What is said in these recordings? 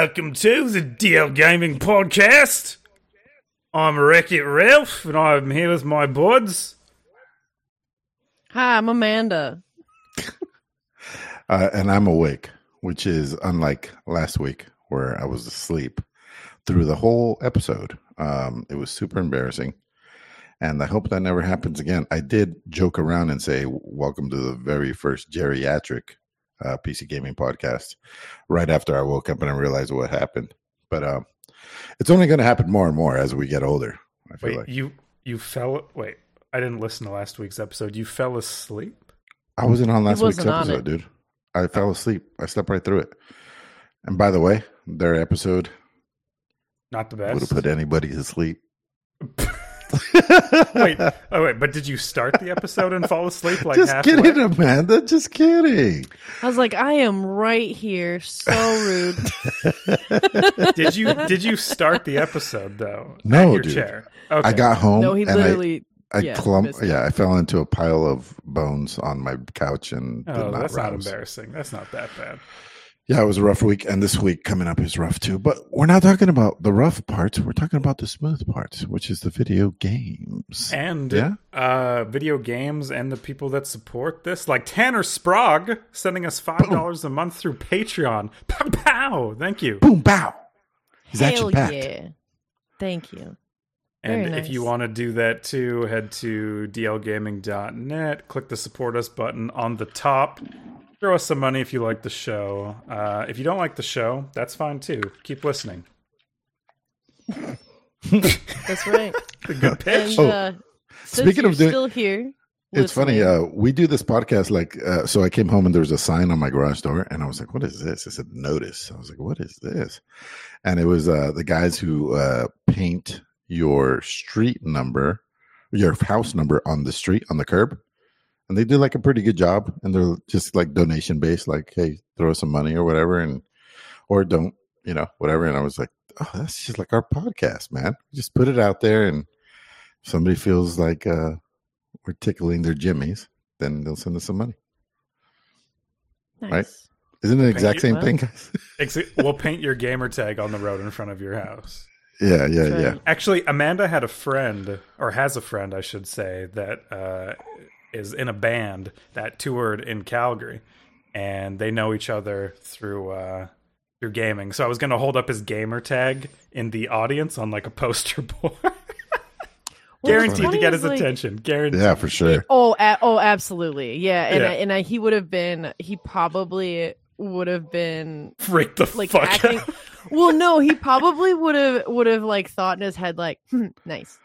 Welcome to the DL Gaming Podcast. I'm Wreck It Ralph, and I'm here with my buds. Hi, I'm Amanda. Uh, and I'm awake, which is unlike last week where I was asleep through the whole episode. Um, it was super embarrassing. And I hope that never happens again. I did joke around and say, Welcome to the very first geriatric uh, PC gaming podcast right after I woke up and I realized what happened. But um, it's only going to happen more and more as we get older. I feel Wait, like you you fell. Wait, I didn't listen to last week's episode. You fell asleep. I wasn't on last week's wasn't on episode, dude. I fell asleep. I slept right through it. And by the way, their episode Not the best would have put anybody to sleep. wait, oh wait, but did you start the episode and fall asleep like just halfway? kidding, Amanda. Just kidding. I was like, I am right here. So rude. Did you did you start the episode though? No, your dude. chair. Okay. I got home no, he and I, literally. I yeah, clump. Yeah, I fell into a pile of bones on my couch and did Oh, not that's not rouse. embarrassing. That's not that bad. Yeah, it was a rough week, and this week coming up is rough too. But we're not talking about the rough parts. We're talking about the smooth parts, which is the video games. And Yeah? uh, video games and the people that support this, like Tanner Sprague, sending us five dollars a month through Patreon. Pow pow! Thank you. Boom, bow. He's Hell action packed. yeah. Thank you. And Very if you want to do that too, head to dlgaming.net, click the support us button on the top. Throw us some money if you like the show. Uh, if you don't like the show, that's fine too. Keep listening. That's right. Good pitch. And Oh, uh, speaking of doing- still here, It's funny. Uh, we do this podcast like uh, so. I came home and there was a sign on my garage door, and I was like, "What is this?" It said "Notice." I was like, "What is this?" And it was uh, the guys who uh, paint your street number, your house number on the street on the curb, and they do like a pretty good job. And they're just like donation based, like, "Hey, throw us some money or whatever," and or don't, you know, whatever. And I was like, "Oh, that's just like our podcast, man. Just put it out there, and if somebody feels like." uh we're tickling their jimmies, then they'll send us some money. nice. right? Isn't it the exact same well. thing, guys? Ex- we'll paint your gamer tag on the road in front of your house. yeah, yeah, That's yeah. Actually, Amanda had a friend, or has a friend, I should say, that uh, is in a band that toured in Calgary, and they know each other through uh, through gaming. So I was going to hold up his gamer tag in the audience on like a poster board, Well, guaranteed to get his like- attention. Guaranteed. Yeah, for sure. Oh, a- oh, absolutely. Yeah, and Yeah. I, and I, he would have been. He probably would have been freaked the like fuck acting. out. Well, no, he probably would have would have like thought in his head like, hmm, nice.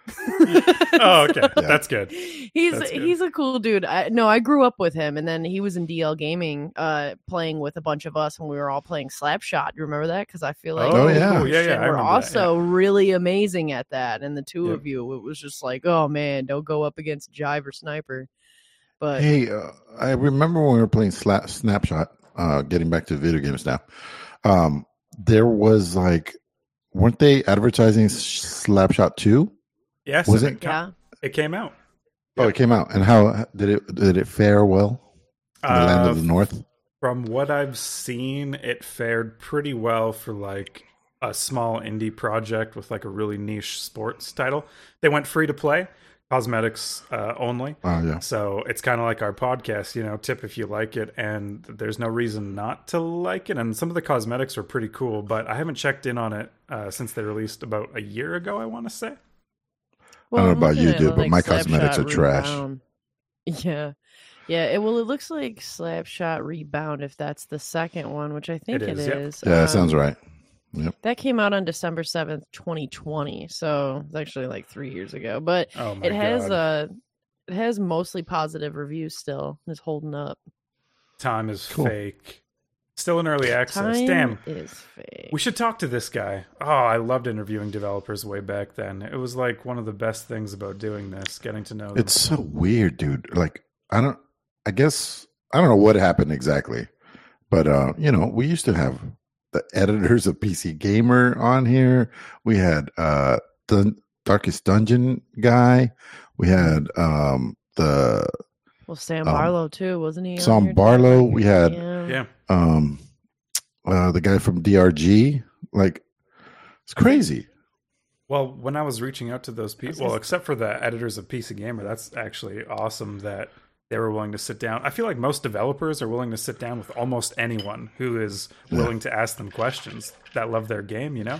Oh, okay, that's good. He's That's good. he's a cool dude. I, no, I grew up with him, and then he was in DL Gaming, uh, playing with a bunch of us when we were all playing Slapshot. You remember that? Because I feel like Oh, you yeah. and Yeah, yeah, Christian I were that, also really amazing at that. And the two Yeah. of you, it was just like, oh man, don't go up against Jive or Sniper. But Hey, uh, I remember when we were playing Sla- Snapshot, uh, getting back to video games now. Um, there was like, weren't they advertising Slapshot 2? Yes, Was and it? co- yeah, It came out. Oh, it came out. And how did it did it fare well in the land Uh, of the north? From what I've seen, it fared pretty well for like a small indie project with like a really niche sports title. They went free to play, cosmetics uh, only. Oh, yeah. So it's kind of like our podcast, you know, tip if you like it, and there's no reason not to like it. And some of the cosmetics are pretty cool, but I haven't checked in on it uh, since they released about a year ago, I want to say. well, don't know about you, dude, but my cosmetics are trash. Rebound. Yeah. Yeah, it, well, it looks like Slapshot Rebound if that's the second one, which I think It it is, is. yep. Yeah, that sounds Um, right. That came out on December 7th, 2020. So it's actually like three years ago. But Oh it has god, uh it has mostly positive reviews still. It's holding up. time is Cool. fake. Still in early access. Time Damn. is fake. We should talk to this guy. Oh, I loved interviewing developers way back then. It was like one of the best things about doing this, getting to know them. It's so weird, dude. Like, I don't, I guess, I don't know what happened exactly, but, uh, you know, we used to have the editors of PC Gamer on here. We had, uh, the Darkest Dungeon guy. We had, um, the, well, Sam um, Barlow too, wasn't he? Sam here too? Barlow. We had, Yeah. yeah. um, uh, the guy from DRG, Like it's crazy. Well, when I was reaching out to those people, well, except for the editors of PC Gamer, that's actually awesome that they were willing to sit down. I feel like most developers are willing to sit down with almost anyone who is willing to ask them questions that love their game, you know,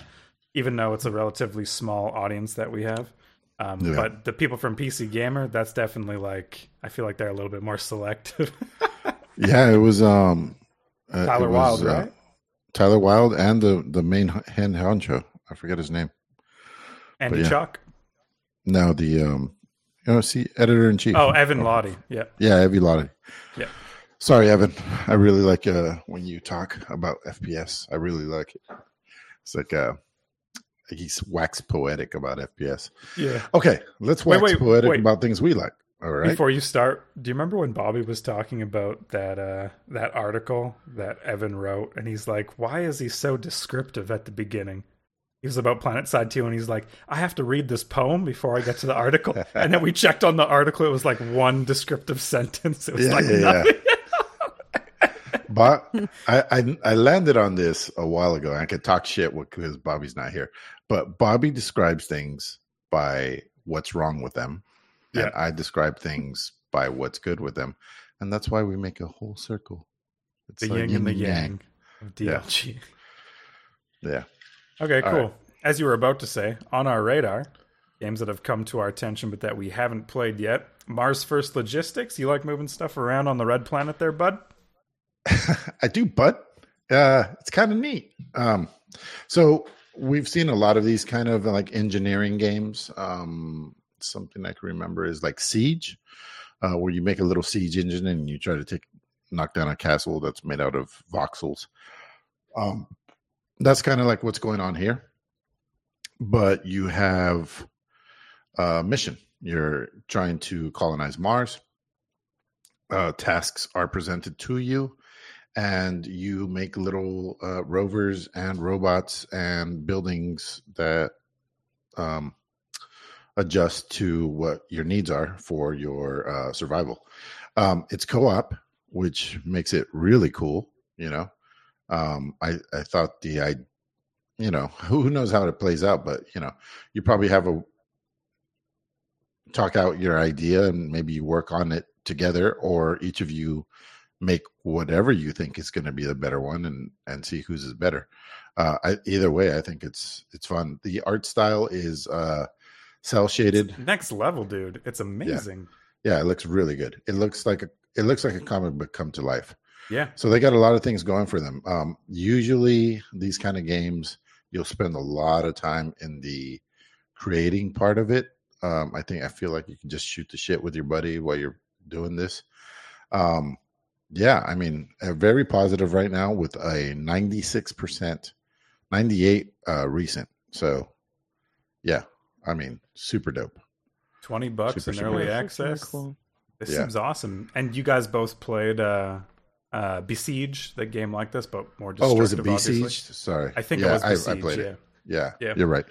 even though it's a relatively small audience that we have. Um, Yeah. But the people from PC Gamer, that's definitely like, I feel like they're a little bit more selective. Yeah, it was um uh, Tyler it was, Wilde, uh. Tyler Wilde and the the main h- hand honcho. I forget his name. Andy yeah. Chalk. No, the um you know, see editor in chief. Oh, Evan Lahti. Yeah. Yeah, Evie Lahti. Yeah. Sorry, Evan. I really like uh when you talk about FPS. I really like it. It's like uh he's wax poetic about FPS. Yeah. Okay, let's Wait, wax wait, poetic wait. about things we like. All right. Before you start, do you remember when Bobby was talking about that uh, that article that Evan wrote, and he's like, "Why is he so descriptive at the beginning?" He was about PlanetSide 2, and he's like, "I have to read this poem before I get to the article." and then we checked on the article; it was like one descriptive sentence. It was Yeah, like yeah, yeah. but I, I I landed on this a while ago. I could talk shit because Bobby's not here. But Bobby describes things by what's wrong with them, and I describe things by what's good with them, and that's why we make a whole circle. It's the like yin and the yin yang of. DLG. Yeah. Okay, cool. right. As you were about to say, on our radar, games that have come to our attention but that we haven't played yet. Mars First Logistics. You like moving stuff around on the red planet there, bud? I do, bud. uh, it's kind of neat. Um, so we've seen a lot of these kind of like engineering games. Um, something I can remember is like Siege, uh, where you make a little siege engine and you try to take knock down a castle that's made out of voxels. Um, that's kind of like what's going on here, but you have a mission. You're trying to colonize Mars. Uh, tasks are presented to you and you make little uh, rovers and robots and buildings that um, adjust to what your needs are for your uh, survival. Um, it's co-op, which makes it really cool. You know, um, I I thought the I, you know, who knows how it plays out, but you know, you probably have a talk out your idea and maybe you work on it together, or each of you make whatever you think is going to be the better one and and see whose is better. Uh I, either way i think it's it's fun. The art style is uh cel shaded. Next level, dude. It's amazing. yeah it looks really good. It looks like a it looks like a comic book come to life Yeah. so they got a lot of things going for them um usually these kind of games you'll spend a lot of time in the creating part of it um i think i feel like you can just shoot the shit with your buddy while you're doing this um yeah, I mean, uh, very positive right now with a 96%, 98 uh, recent. So, yeah, I mean, super dope. 20 bucks Super, in super early cool. Access. cool. This Yeah. seems awesome. And you guys both played uh, uh, Besiege, the game like this, but more Oh, was it obviously. Sorry. I think yeah, it was I, Besiege. I played yeah. it. Yeah, Yeah. you're right.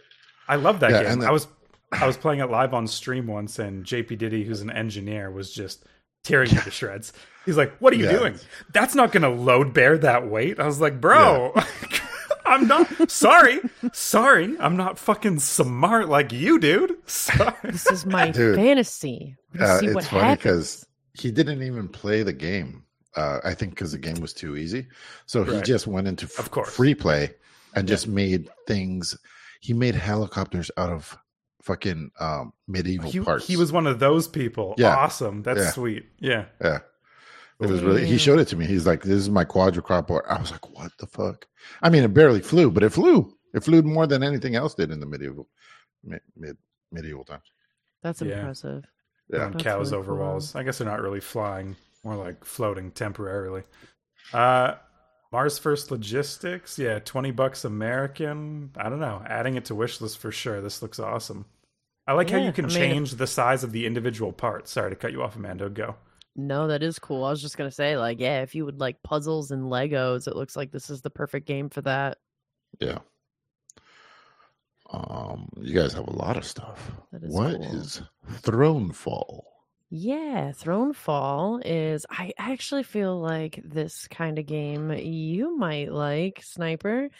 I love that Yeah, game. and the- I was I was playing it live on stream once, and JP Diddy, who's an engineer, was just tearing me to shreds. He's like, "What are you Yeah. doing? That's not going to load bear that weight." I was like, "Bro, I'm not sorry, sorry, I'm not fucking smart like you, dude. Sorry." This is my Dude. fantasy. Let's Uh, see it's what funny because he didn't even play the game. Uh, I think because the game was too easy. So he just went into f- Of course. free play and just made things. He made helicopters out of fucking um, medieval He, parts. he was one of those people. Yeah. Awesome. That's Yeah. sweet. Yeah. Yeah. It was really, he showed it to me. He's like, this is my quadricopter. I was like, what the fuck? I mean, it barely flew, but it flew. It flew more than anything else did in the medieval, mid, mid medieval times. That's impressive. Yeah. Throwing That's cows really over cool. walls. I guess they're not really flying, more like floating temporarily. Uh Mars First Logistics, yeah, twenty bucks American. I don't know. Adding it to wish list for sure. This looks awesome. I like how you can I mean- change the size of the individual parts. Sorry to cut you off, Amanda. Go. No, that is cool. I was just gonna say, like, yeah, if you would like puzzles and Legos, it looks like this is the perfect game for that. Yeah. Um, you guys have a lot of stuff. That is What cool. is Thronefall? Yeah, Thronefall is. I actually feel like this kind of game you might like, Sniper.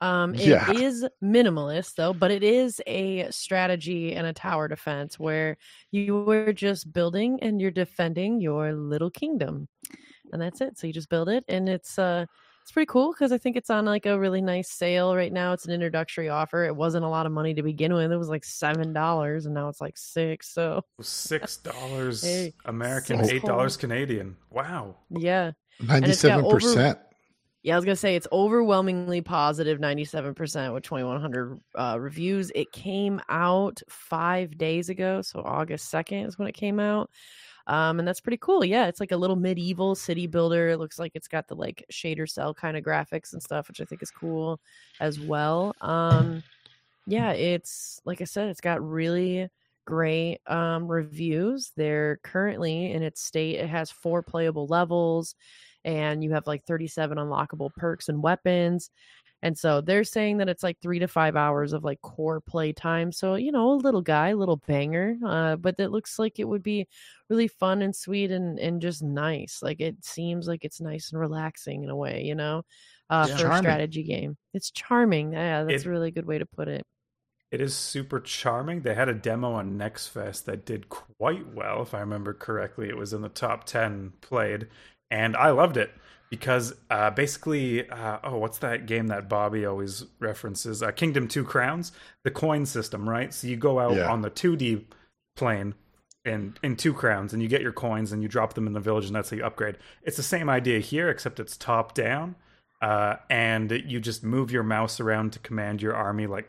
Um, it Yeah. is minimalist though, but it is a strategy and a tower defense where you are just building and you're defending your little kingdom, and that's it. So you just build it, and it's uh, it's pretty cool because I think it's on like a really nice sale right now. It's an introductory offer. It wasn't a lot of money to begin with. It was like seven dollars, and now it's like six. So Six dollars Hey, American, six eight dollars dollars. Canadian. Wow. yeah. Ninety-seven percent. Yeah, I was gonna say it's overwhelmingly positive, ninety-seven percent with twenty-one hundred uh, reviews. It came out five days ago, so August second is when it came out, um, and that's pretty cool. Yeah, it's like a little medieval city builder. It looks like it's got the like shader cell kind of graphics and stuff, which I think is cool as well. Um, yeah, it's like I said, it's got really great um, reviews. They're currently in its state. It has four playable levels, and you have like 37 unlockable perks and weapons. And so they're saying that it's like three to five hours of like core play time. So, you know, a little guy, a little banger. Uh, but it looks like it would be really fun and sweet and, and just nice. Like it seems like it's nice and relaxing in a way, you know, uh, for Charming. a strategy game. It's charming. Yeah, that's It- a really good way to put it. It is super charming. They had a demo on Next Fest that did quite well, if I remember correctly. It was in the top 10 played, and I loved it because uh, basically, uh, oh, what's that game that Bobby always references? Uh, Kingdom Two Crowns, the coin system, right? So you go out Yeah. on the 2D plane in, in two crowns and you get your coins and you drop them in the village, and that's how you upgrade. It's the same idea here, except it's top down. Uh, and you just move your mouse around to command your army like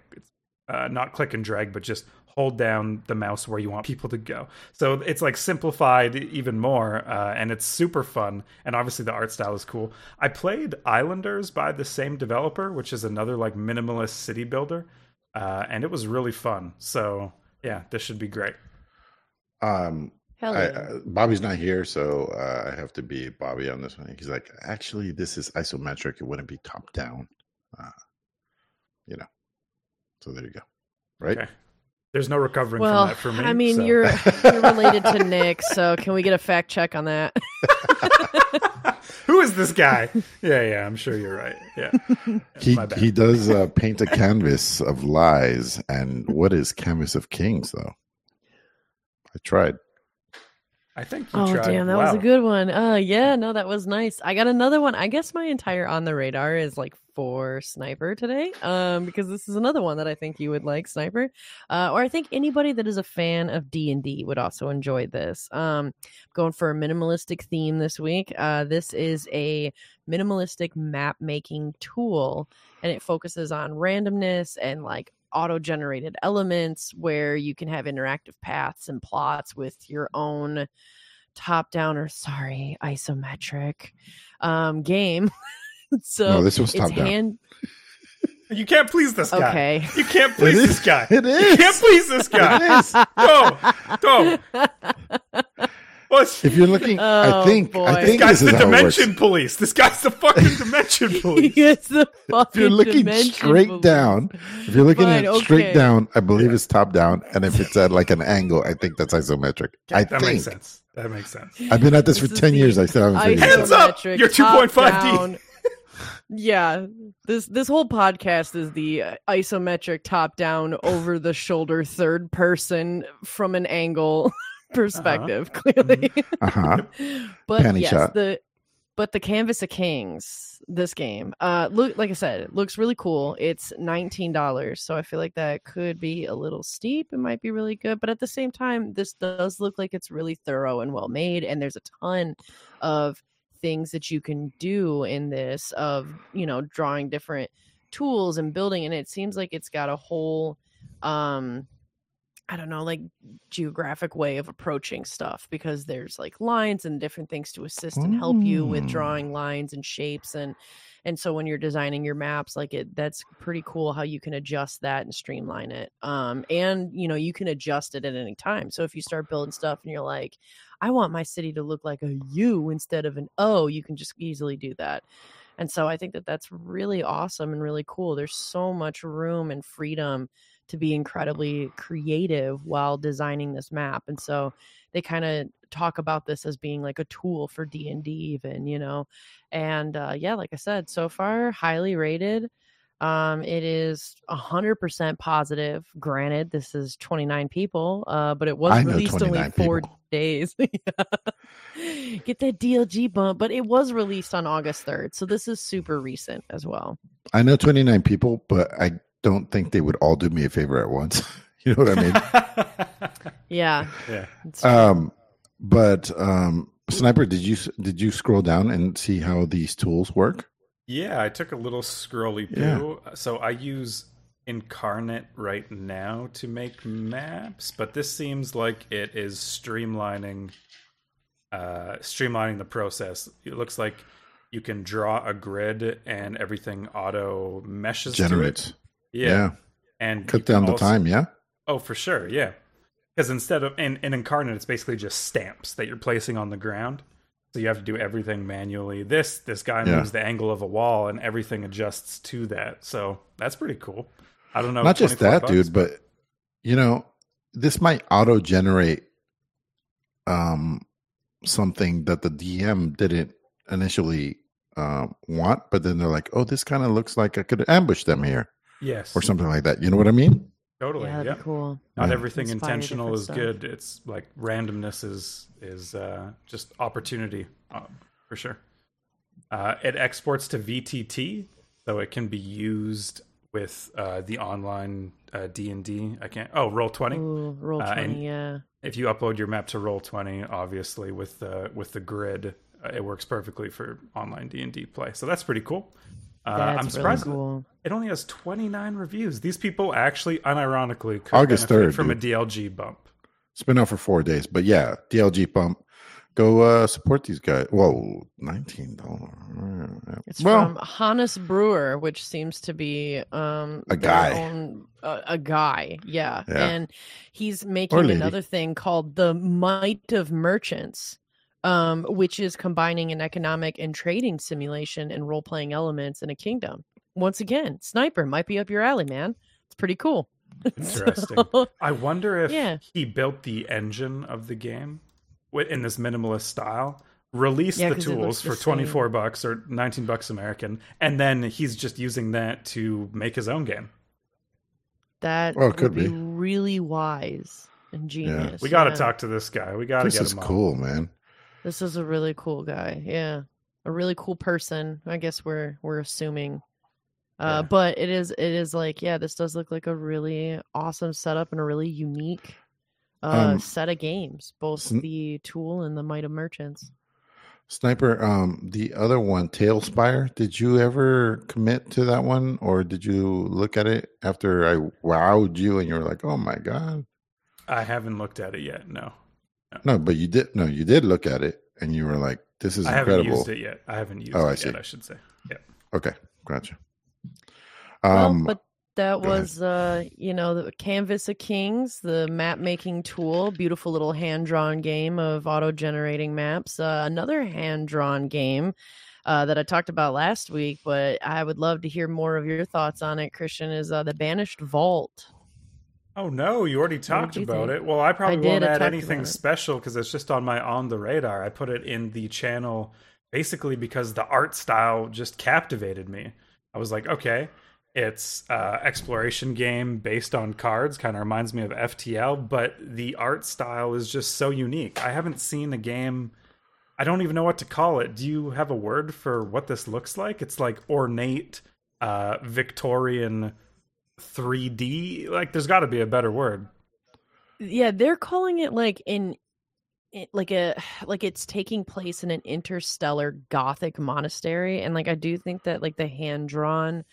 uh, not click and drag, but just hold down the mouse where you want people to go. So it's like simplified even more, uh, and it's super fun. And obviously, the art style is cool. I played Islanders by the same developer, which is another like minimalist city builder, uh, and it was really fun. So yeah, this should be great. Um, Hell I, uh, Bobby's not here, so uh, I have to be Bobby on this one. He's like, actually, this is isometric. It wouldn't be top down. Uh, you know. So there you go. Right? Okay. There's no recovering well, from that for me. I mean, so- you're you're related to Nick, so can we get a fact check on that? Who is this guy? Yeah, yeah, I'm sure you're right. Yeah, He he does uh, paint a canvas of lies, and what is canvas of kings though? I tried. I think you Oh tried damn, that was a good one. Uh yeah, no, that was nice. I got another one. I guess my entire on the radar is like for Sniper today. Um, because this is another one that I think you would like, Sniper. Uh, or I think anybody that is a fan of D and D would also enjoy this. Um, going for a minimalistic theme this week. Uh, this is a minimalistic map making tool, and it focuses on randomness and like auto generated elements where you can have interactive paths and plots with your own top down or sorry isometric um game so no, this was it's top down. hand You can't please this guy. okay You can't please this guy. It You can't please this guy. Go, go. What's If you're looking, Oh, I think boy. I this think guy's this is the how it works. dimension police. This guy's the fucking dimension police. it's the fucking. If you're looking dimension straight police. down, if you're looking Fine, at straight down, I believe it's top down, and if it's at like an angle, I think that's isometric. I that think makes sense. That makes sense. I've been at this, This for ten years. I still haven't figured it Hands out. up! You're 2.5D. yeah, this this whole podcast is the uh, isometric top down over the shoulder third person from an angle perspective clearly. Uh huh. but Panty yes, shot. the but the Canvas of Kings, this game, uh, look like I said, it looks really cool. It's nineteen dollars, so I feel like that could be a little steep. It might be really good, but at the same time, this does look like it's really thorough and well made, and there's a ton of things that you can do in this of you know drawing different tools and building and it seems like it's got a whole um I don't know, like geographic way of approaching stuff because there's like lines and different things to assist and help you with Mm. drawing lines and shapes and and so when you're designing your maps like it that's pretty cool how you can adjust that and streamline it um and you know you can adjust it at any time so if you start building stuff and you're like i want my city to look like a u instead of an o you can just easily do that and so i think that that's really awesome and really cool there's so much room and freedom to be incredibly creative while designing this map. And so they kind of talk about this as being like a tool for d&d even you know and uh, yeah like i said so far highly rated um, it is 100% positive. Granted, this is 29 people, uh, but it was released only four people. days. Get that DLG bump, but it was released on August 3rd. So this is super recent as well. I know 29 people, but I don't think they would all do me a favor at once. you know what I mean? Yeah. yeah. um, but um, Sniper, did you did you scroll down and see how these tools work? Yeah, I took a little scrolly Yeah. poo. So I use Inkarnate right now to make maps, but this seems like it is streamlining uh streamlining the process. It looks like you can draw a grid and everything auto meshes Generates. Yeah. Yeah. And Cut down the also- time, yeah? Oh, for sure, yeah. Because instead of in, in Inkarnate, it's basically just stamps that you're placing on the ground. So you have to do everything manually. This this guy Yeah. moves the angle of a wall, and everything adjusts to that. So that's pretty cool. I don't know. Not just that, bucks, dude, but you know, this might auto generate um something that the DM didn't initially um, want, but then they're like, "Oh, this kind of looks like I could ambush them here," yes, or something like that. You know what I mean? totally. yeah, that'd Yeah, be cool. not Yeah. everything Inspire intentional is stuff. good. It's like randomness is is uh, just opportunity uh, for sure. Uh, it exports to VTT, so it can be used with uh, the online uh, D and D. I can't. Oh, roll twenty. Ooh, roll Uh, 20, and- yeah. if you upload your map to Roll20 obviously with the with the grid uh, it works perfectly for online d&d play so that's pretty cool uh, i'm surprised really cool. it only has 29 reviews these people actually unironically could August benefit 3rd, from dude. a dlg bump It's been out for four days, but yeah, DLG bump. Go uh, support these guys. Whoa, nineteen dollars. It's well, from Hannes Brewer, which seems to be um A guy. own- a, a guy, yeah. Yeah. And he's making another thing called the Might of Merchants, um, which is combining an economic and trading simulation and role playing elements in a kingdom. Once again, sniper might be up your alley, man. It's pretty cool. Interesting. So- i wonder if Yeah. he built the engine of the game in this minimalist style released Yeah, the 'cause it tools looks the for 24 bucks or 19 bucks american and then he's just using that to make his own game that Well, it could be, be. really wise and genius. we got to yeah. talk to this guy we got to this get is on. cool, man. This is a really cool guy. Yeah. A really cool person. I guess we're we're assuming. Uh Yeah. but it is it is like, yeah, this does look like a really awesome setup and a really unique uh Um, set of games, both sn- the tool and the might of merchants. Sniper, um, the other one, TaleSpire, did you ever commit to that one or did you look at it after I wowed you and you were like, oh my God? I haven't looked at it yet. No, No, but you did. No, you did look at it and you were like, this is I haven't incredible. used it yet. I haven't used Oh, I see. yet. I should say. Yeah. Okay, gotcha. well, Um, but that was uh you know the canvas of kings the map making tool beautiful little hand drawn game of auto generating maps uh, another hand drawn game uh, that I talked about last week, but I would love to hear more of your thoughts on it. Christian is uh, the Banished Vault. Oh no, you already talked you about think? it. Well, I probably did, won't add anything special because it's just on my on the radar. I put it in the channel basically because the art style just captivated me. I was like, okay, it's uh, exploration game based on cards, kind of reminds me of FTL, but the art style is just so unique. I haven't seen a game. I don't even know what to call it. Do you have a word for what this looks like? It's like ornate, uh, Victorian 3D. Like, there's got to be a better word. Yeah, they're calling it like in like a like it's taking place in an interstellar gothic monastery and like I do think that like the hand drawn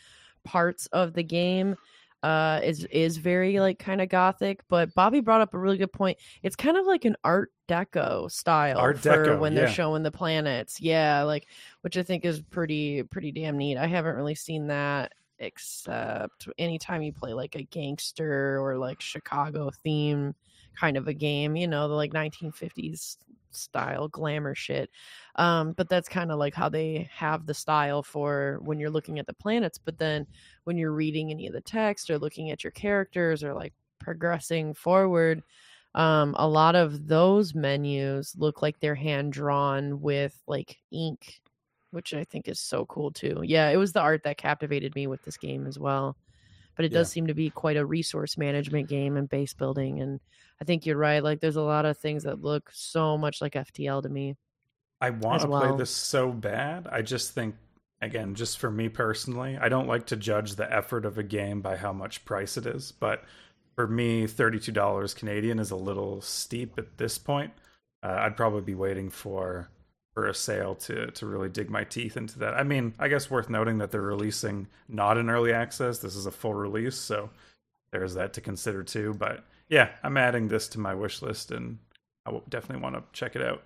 parts of the game uh is is very like kind of gothic but Bobby brought up a really good point. It's kind of like an art deco style Art Deco, when they're showing the planets. Yeah like which I think is pretty pretty damn neat. I haven't really seen that except anytime you play like a gangster or like Chicago theme kind of a game, you know, the like 1950s style glamour shit. Um, but that's kind of like how they have the style for when you're looking at the planets. But then when you're reading any of the text or looking at your characters or like progressing forward, Um, a lot of those menus look like they're hand drawn with like ink, which I think is so cool too. Yeah, it was the art that captivated me with this game as well. But it does seem to be quite a resource management game and base building. And I think you're right. Like, there's a lot of things that look so much like FTL to me. I want to well. play this so bad. I just think, again, just for me personally, I don't like to judge the effort of a game by how much price it is. But for me, thirty-two dollars Canadian is a little steep at this point. Uh, I'd probably be waiting for for a sale to to really dig my teeth into that. I mean, I guess worth noting that they're releasing not in early access. This is a full release, so there's that to consider too. But yeah, I'm adding this to my wish list, and I will definitely want to check it out.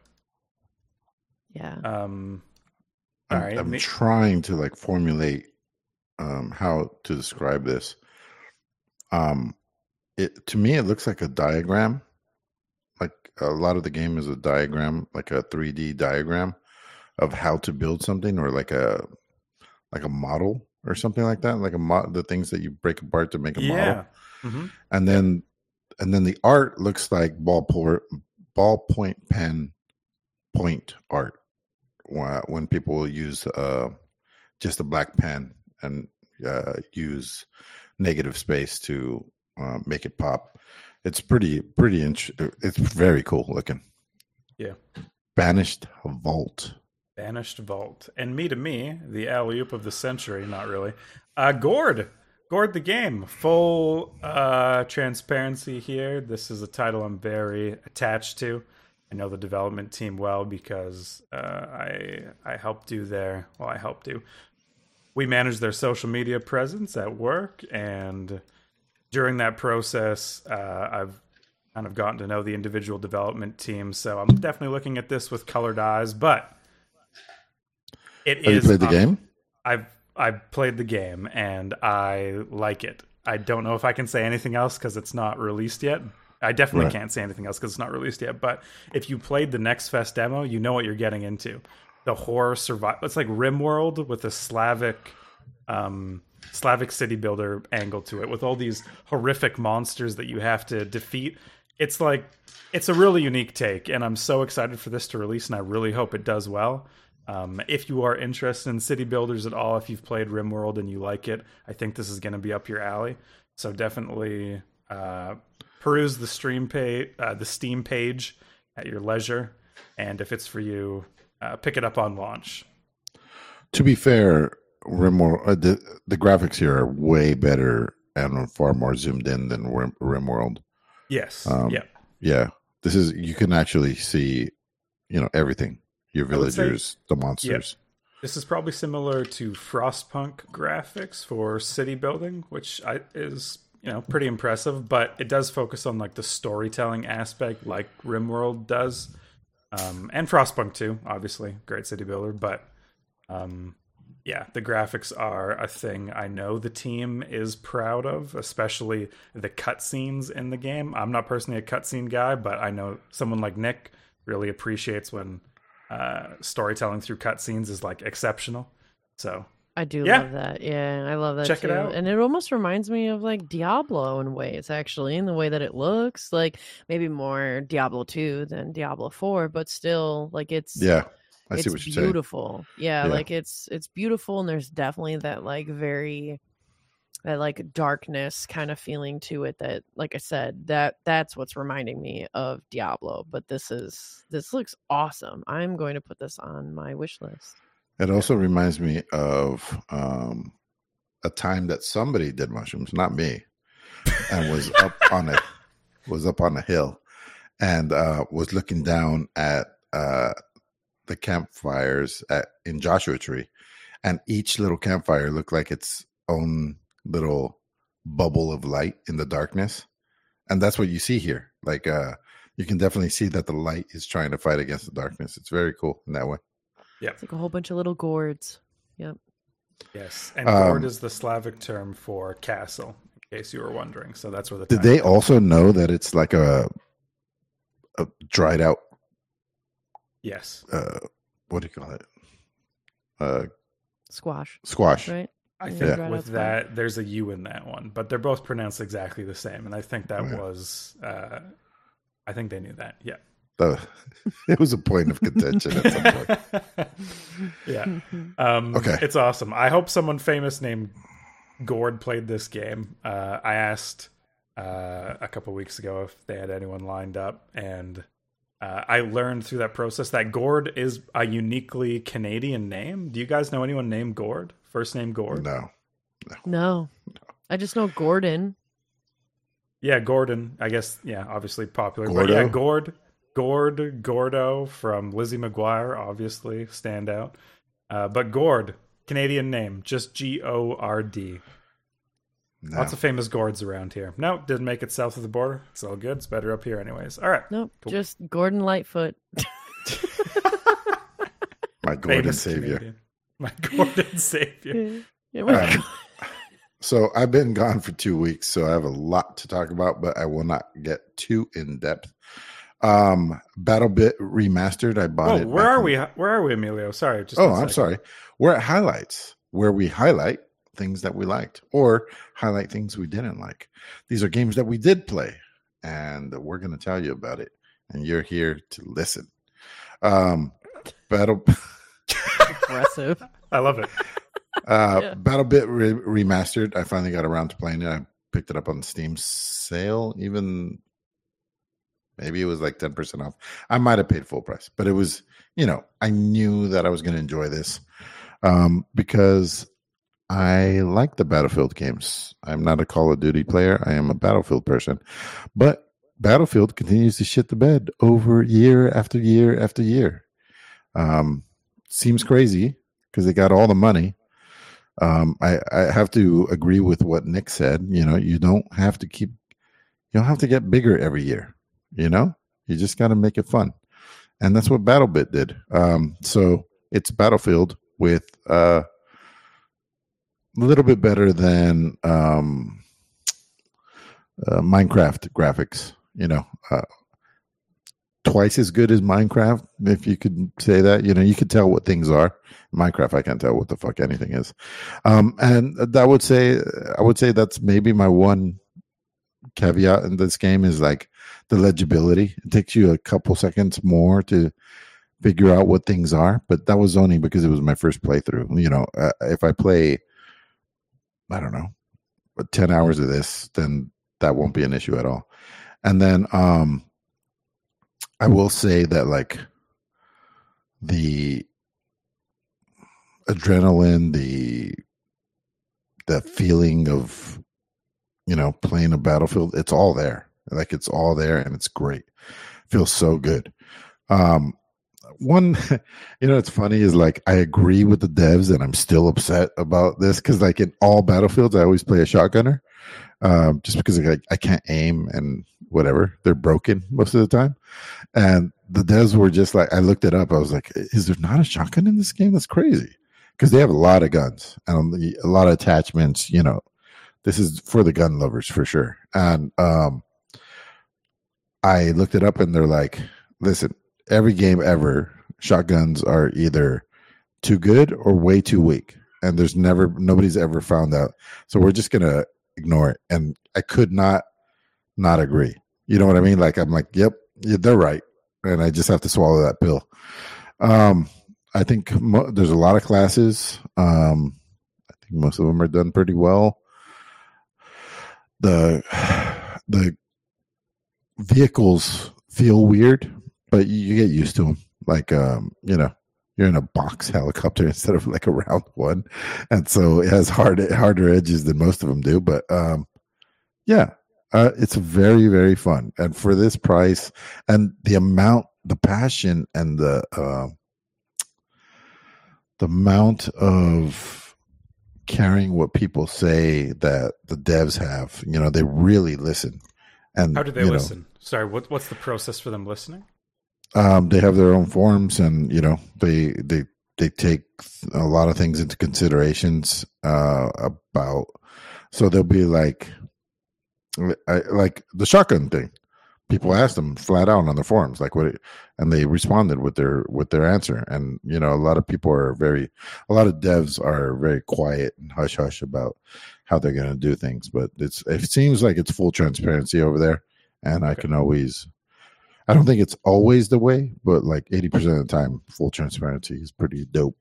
Yeah. Um, I'm, all right, I'm trying to like formulate um, how to describe this. Um, it to me, it looks like a diagram. Like a lot of the game is a diagram, like a 3D diagram of how to build something, or like a like a model or something like that. Like a mod, the things that you break apart to make a model yeah. hmm and then and then the art looks like ballpoint ballpoint pen point art Wh- when people use uh, just a black pen and uh, use negative space to uh, make it pop it's pretty pretty int- it's very cool looking Yeah. banished vault Banished Vault. And me to me, the alley oop of the century, not really. Uh, Gord. Gord the game. Full uh, transparency here. This is a title I'm very attached to. I know the development team well because uh, I I helped do their well I helped do. We manage their social media presence at work, and during that process, uh, I've kind of gotten to know the individual development teams. So I'm definitely looking at this with colored eyes, but it have you played the up- game I've I've played the game and I like it. I don't know if I can say anything else because it's not released yet. I definitely Right. can't say anything else because it's not released yet. But if you played the Next Fest demo, you know what you're getting into. The horror survival. It's like RimWorld with a Slavic, um, Slavic city builder angle to it, with all these horrific monsters that you have to defeat. It's like it's a really unique take, and I'm so excited for this to release, and I really hope it does well. Um, if you are interested in city builders at all, if you've played RimWorld and you like it, I think this is going to be up your alley. So definitely uh, peruse the stream page, uh, the Steam page at your leisure, and if it's for you, uh, pick it up on launch. to be fair Rimworld, uh, the, the graphics here are way better and far more zoomed in than Rim, Rimworld Yes. Um, yeah. Yeah, this is you can actually see, you know, everything. Your would say- villagers, the monsters. This is probably similar to Frostpunk graphics for city building, which I, is you know pretty impressive. But it does focus on like the storytelling aspect, like RimWorld does, um, and Frostpunk too. Obviously, great city builder. But um, yeah, the graphics are a thing I know the team is proud of, especially the cutscenes in the game. I'm not personally a cutscene guy, but I know someone like Nick really appreciates when uh, storytelling through cutscenes is like exceptional. So I do Yeah. love that. Yeah, I love that Check it out. And it almost reminds me of like Diablo in ways, actually, in the way that it looks. Like maybe more Diablo 2 than Diablo 4, but still like it's Yeah, I it's see what you're saying. beautiful. Yeah, Yeah. like it's it's beautiful and there's definitely that like very that like darkness kind of feeling to it that like I said, that that's what's reminding me of Diablo. But this is this looks awesome. I'm going to put this on my wish list. It also reminds me of um, a time that somebody did mushrooms, not me, and was up on a was up on a hill and uh, was looking down at uh, the campfires at in Joshua Tree, and each little campfire looked like its own little bubble of light in the darkness, and that's what you see here. Like uh, you can definitely see that the light is trying to fight against the darkness. It's very cool in that way. Yeah, it's like a whole bunch of little gourds. Yep. Yes, and Um, Gord is the Slavic term for castle, in case you were wondering. So that's where the Did they comes also know that it's like a a dried out Yes, uh what do you call it? Uh Squash, squash. right? I think Dried with that, there's a U in that one, but they're both pronounced exactly the same, and I think that yeah. was, uh, I think they knew that. Yeah. The, it was a point of contention at some point. yeah. Um, Okay. It's awesome. I hope someone famous named Gord played this game. Uh, I asked uh, a couple weeks ago if they had anyone lined up, and uh, I learned through that process that Gord is a uniquely Canadian name. Do you guys know anyone named Gord? First name Gord? No. No. I just know Gordon. Yeah, Gordon. I guess. Yeah, obviously popular. But yeah, Gord, Gord, Gordo from Lizzie McGuire, obviously stand out. Uh, but Gord, Canadian name, just G O R D. no. Lots of famous Gords around here. No, didn't make it south of the border. It's all good. It's better up here, anyways. All right, Nope. Cool. Just Gordon Lightfoot. My Gordon famous savior. Canadian. My Gordon savior. Yeah, my Um, God. So I've been gone for two weeks, so I have a lot to talk about, but I will not get too in depth. Um, BattleBit remastered. I bought Oh, it. where are in- we? Where are we, Emilio? Sorry. Just Oh, one I'm second. sorry. We're at highlights where we highlight things that we liked or highlight things we didn't like. These are games that we did play, and we're going to tell you about it. And you're here to listen. Um, Battle Aggressive. I love it. uh, Yeah. BattleBit re- remastered. I finally got around to playing it. I picked it up on Steam sale. Even maybe it was like ten percent off. I might have paid full price, but it was you know I knew that I was going to enjoy this um, because I like the Battlefield games. I'm not a Call of Duty player. I am a Battlefield person, but Battlefield continues to shit the bed over year after year after year. Um, seems crazy because they got all the money. Um, I, I have to agree with what Nick said. You know, you don't have to keep, you don't have to get bigger every year. You know, you just got to make it fun, and that's what BattleBit did. Um, so it's Battlefield with uh, a little bit better than um, uh, Minecraft graphics. You know, uh, twice as good as Minecraft, if you could say that. You know, you could tell what things are. Minecraft, I can't tell what the fuck anything is. Um, and that would say, I would say that's maybe my one caveat in this game is like the legibility. It takes you a couple seconds more to figure out what things are, but that was only because it was my first playthrough. You know, uh, if I play, I don't know, but 10 hours of this, then that won't be an issue at all. And then, um, I will say that like the adrenaline, the the feeling of you know playing a battlefield, it's all there. Like it's all there and it's great. Feels so good. Um one you know it's funny is like I agree with the devs and I'm still upset about this because like in all battlefields I always play a shotgunner. Um, just because like, I can't aim and whatever. They're broken most of the time. And the devs were just like i looked it up. I was like is there not a shotgun in this game? That's crazy. Because they have a lot of guns and a lot of attachments you know. This is for the gun lovers for sure. And um i looked it up and they're like listen every game ever shotguns are either too good or way too weak. And there's never nobody's ever found out so we're just gonna ignore it. And i could not not agree. You know what i mean? Like i'm like yep yeah, they're right. And i just have to swallow that pill. Um i think mo- there's a lot of classes. Um i think most of them are done pretty well. The the vehicles feel weird but you, get used to them like um you know you're in a box helicopter instead of like a round one and so it has hard harder edges than most of them do but um yeah uh, it's very very fun and for this price and the amount the passion and the uh, the amount of caring what people say that the devs have you know they really listen and How do they you know, listen? Sorry, what, what's the process for them listening? Um, they have their own forums and you know they they they take a lot of things into considerations uh about so they'll be like I, like the shotgun thing. People asked them flat out on the forums like what it, and they responded with their with their answer. And you know a lot of people are very a lot of devs are very quiet and hush hush about how they're going to do things but it's it seems like it's full transparency over there and i can always I don't think it's always the way, but like 80% of the time, full transparency is pretty dope.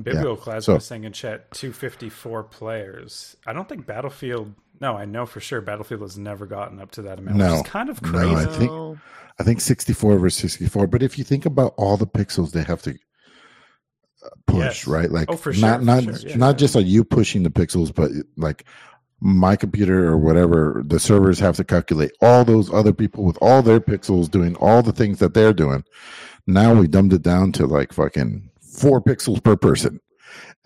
Biblioclasm so- was saying in chat 254 players. I don't think Battlefield. No, I know for sure Battlefield has never gotten up to that amount, No. which is kind of crazy. No. I think- I think 64 versus 64. But if you think about all the pixels they have to uh, push, Yes. right? Like, Oh, for not for not sure. Yeah, not yeah. just are you pushing the pixels, but like my computer or whatever, the servers have to calculate all those other people with all their pixels doing all the things that they're doing. Now we dumbed it down to like fucking four pixels per person,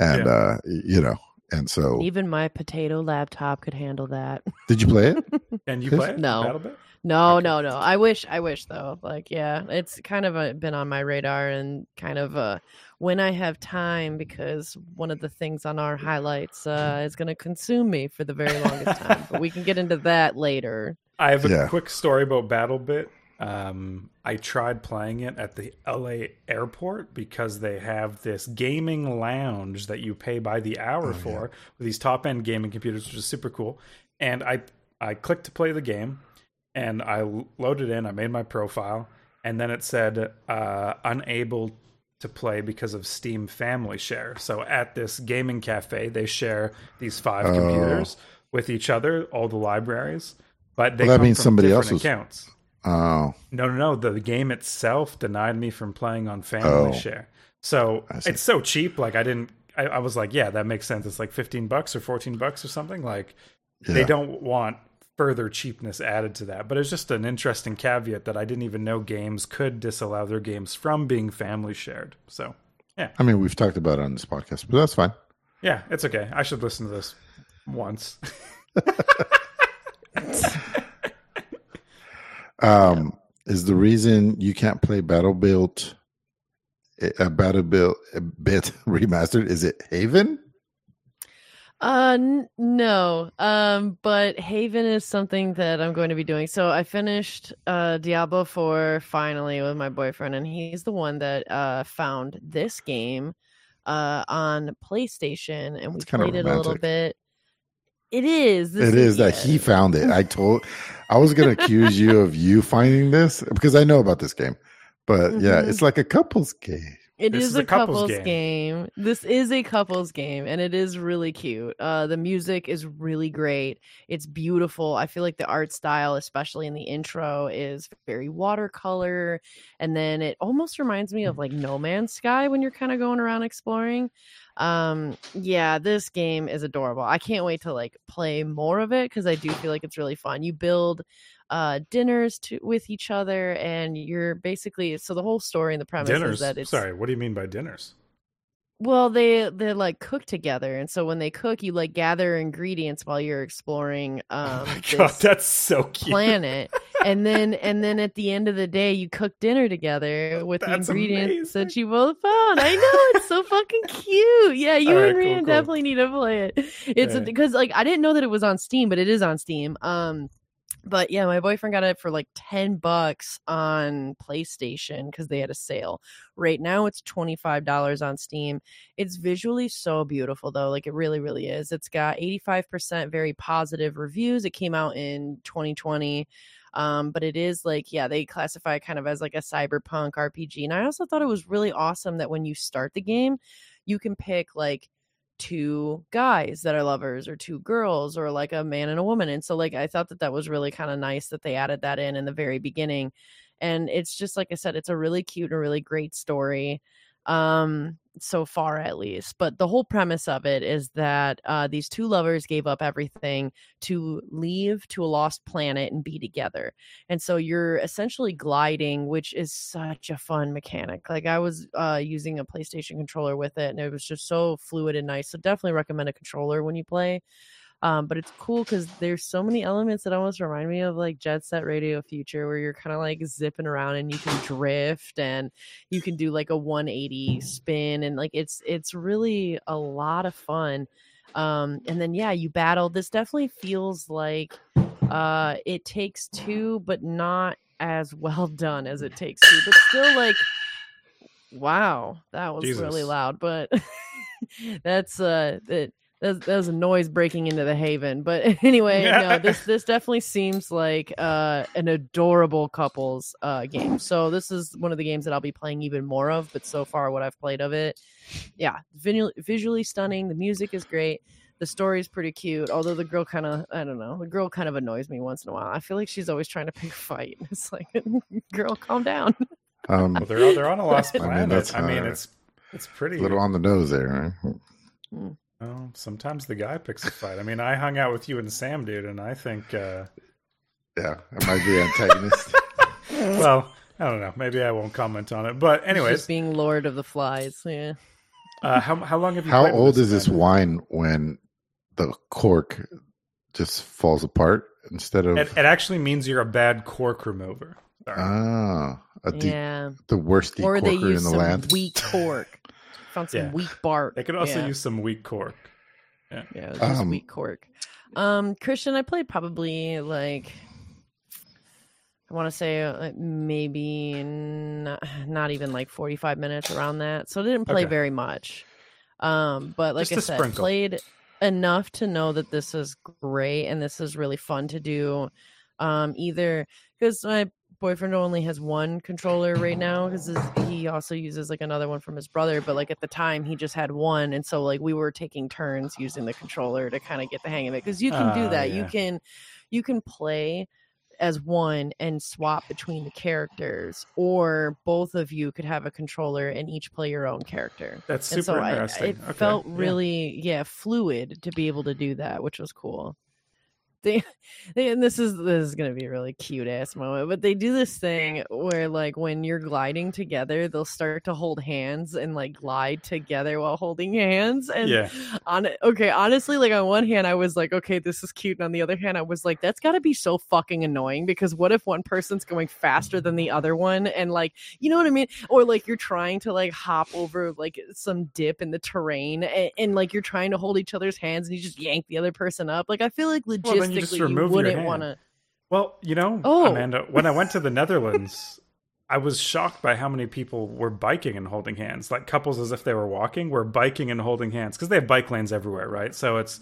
and Yeah. uh, you know, and so Even my potato laptop could handle that. did you play it? And you play it? No. No, Okay. no, no. I wish, I wish though. Like, yeah, it's kind of uh been on my radar and kind of uh, when I have time because one of the things on our highlights uh, is going to consume me for the very longest time. but we can get into that later. I have a Yeah. quick story about BattleBit. Um, I tried playing it at the LA airport because they have this gaming lounge that you pay by the hour for with these top end gaming computers, which is super cool. And I I clicked to play the game, and I loaded in. I made my profile, and then it said uh, unable to play because of Steam Family Share. So at this gaming cafe, they share these five Oh. computers with each other, all the libraries. But they Well, that means somebody else's accounts. Oh, No, no, no. The game itself denied me from playing on Family Oh. Share. So it's so cheap. Like I didn't. I, I was like, yeah, that makes sense. It's like fifteen bucks or fourteen bucks or something. Like they don't want further cheapness added to that. But it's just an interesting caveat that I didn't even know games could disallow their games from being family shared. So yeah. I mean, we've talked about it on this podcast, but that's fine. yeah, it's okay. I should listen to this once. Um, is the reason you can't play Battle Build, a eh, uh, Battle Build a eh, bit remastered? Is it Haven? Uh, n- no. Um, but Haven is something that I'm going to be doing. So I finished uh Diablo 4 finally with my boyfriend, and he's the one that uh found this game uh on PlayStation, and we played it a little bit. It is. This it is that yeah. he found it. I told, I was to accuse you of you finding this because I know about this game, but yeah, Mhm. it's like a couples game. It is is a a couples couples, game. game. This is a couples game, and it is really cute. Uh, the music is really great. It's beautiful. I feel like the art style, especially in the intro, is very watercolor, and then it almost reminds me of like No Man's Sky when you're kind of going around exploring. Um, yeah, this game is adorable. I can't wait to like play more of it because I do feel like it's really fun. You build uh dinners to with each other and you're basically so the whole story and the premise dinners. is that it's Sorry, what do you mean by dinners? well, they they like cook together, and so when they cook, you like gather ingredients while you're exploring um oh my god, this that's so cute. planet, and then and then at the end of the day, you cook dinner together with the ingredients amazing. that you both found. I know it's so fucking cute. Yeah, you right, and cool, Rian cool. definitely need to play it. It's Yeah. because like I didn't know that it was on Steam, but it is on Steam. Um, but yeah, my boyfriend got it for like 10 bucks on PlayStation because they had a sale. Right now it's $25 on Steam. It's visually so beautiful though. Like it really, really is. It's got 85% very positive reviews. It came out in 2020. Um, but it is like, yeah, they classify it kind of as like a cyberpunk RPG. And I also thought it was really awesome that when you start the game, you can pick like two guys that are lovers or two girls or like a man and a woman and so like i thought that that was really kind of nice that they added that in in the very beginning and it's just like i said it's a really cute and a really great story um so far at least but the whole premise of it is that uh these two lovers gave up everything to leave to a lost planet and be together. And so you're essentially gliding which is such a fun mechanic. Like i was uh using a playstation controller with it and it was just so fluid and nice so definitely recommend a controller when you play um, but it's cool because there's so many elements that almost remind me of like Jet Set Radio Future, where you're kind of like zipping around and you can drift and you can do like a 180 spin and like it's it's really a lot of fun. Um, and then yeah, you battle. This definitely feels like uh, it takes two, but not as well done as it takes two, but still like wow, that was really loud. But that's uh, it that was, that was a noise breaking into the haven. But anyway, no, this this definitely seems like uh, an adorable couples uh, game. So this is one of the games that I'll be playing even more of. But so far, what I've played of it, yeah, visually, visually stunning. The music is great. The story is pretty cute. Although the girl kind of, I don't know, the girl kind of annoys me once in a while. I feel like she's always trying to pick a fight. It's like, girl, calm down. Um, Well, they're they're on a lost I mean, planet. that's, I mean, it's it's pretty. a little on the nose there. Right? Well, sometimes the guy picks a fight. I mean, I hung out with you and Sam, dude, and I think, uh, Yeah, I might be antagonist. well, I don't know. Maybe I won't comment on it. But Just anyways, being Lord of the Flies. Yeah. uh, how how long have you? How played with old is this wine when the cork just falls apart instead of It, it actually means you're a bad cork remover. Sorry. ah a de- Yeah. the worst Or they decorker in the some land? weak cork. Found some Yeah. weak bark. they could also yeah. use some weak cork. Yeah, it was just Um, weak cork. Um, Christian, I played probably like I want to say uh, like, maybe not, not even like forty five minutes around that. So I didn't play Okay. very much. Um, but like Just I a said, sprinkle. played enough to know that this is great and this is really fun to do. Um, either because my boyfriend only has one controller right now because he also uses like another one from his brother but like at the time he just had one and so like we were taking turns using the controller to kind of get the hang of it because you can do Ah, that. You can you can play as one and swap between the characters or both of you could have a controller and each play your own character. That's and super so I, interesting. it Okay, felt yeah. really yeah fluid to be able to do that which was cool they, they and this is this is gonna be a really cute ass moment but they do this thing where like when you're gliding together they'll start to hold hands and like glide together while holding hands and Yeah. on okay honestly like on one hand i was like okay this is cute and on the other hand i was like that's got to be so fucking annoying because what if one person's going faster than the other one and like you know what i mean or like you're trying to like hop over like some dip in the terrain and, and like you're trying to hold each other's hands and you just yank the other person up like i feel like Well, then you just logistically you, remove your hand. want to Well, you know, Oh. Amanda, when I went to the Netherlands, I was shocked by how many people were biking and holding hands. Like couples as if they were walking, were biking and holding hands because they have bike lanes everywhere, right? So it's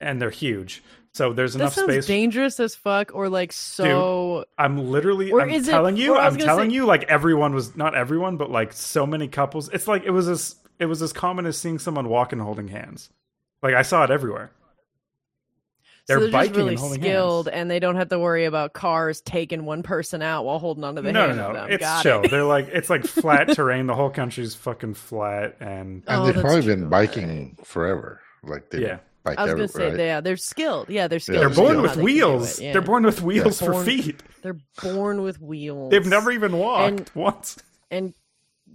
and they're huge. So there's that enough space. dangerous as fuck or like so I'm literally Or I'm is it- telling you, I was I'm telling say- you like everyone was not everyone, but like so many couples. It's like it was as it was as common as seeing someone walking and holding hands. Like I saw it everywhere. They're so they're biking just really and holding skilled hands. and they don't have to worry about cars taking one person out while holding onto the no, hand no, of no. them. It's Got chill. it. They're like it's like flat terrain. The whole country's fucking flat, and and Oh, they've probably true. been biking forever. Like they Yeah. bike I was gonna say, right? yeah, they're skilled. Yeah, they're skilled. They're they're born with how they wheels. yeah. They're born with wheels for Born- feet. They're born with wheels. They've never even walked And- once. and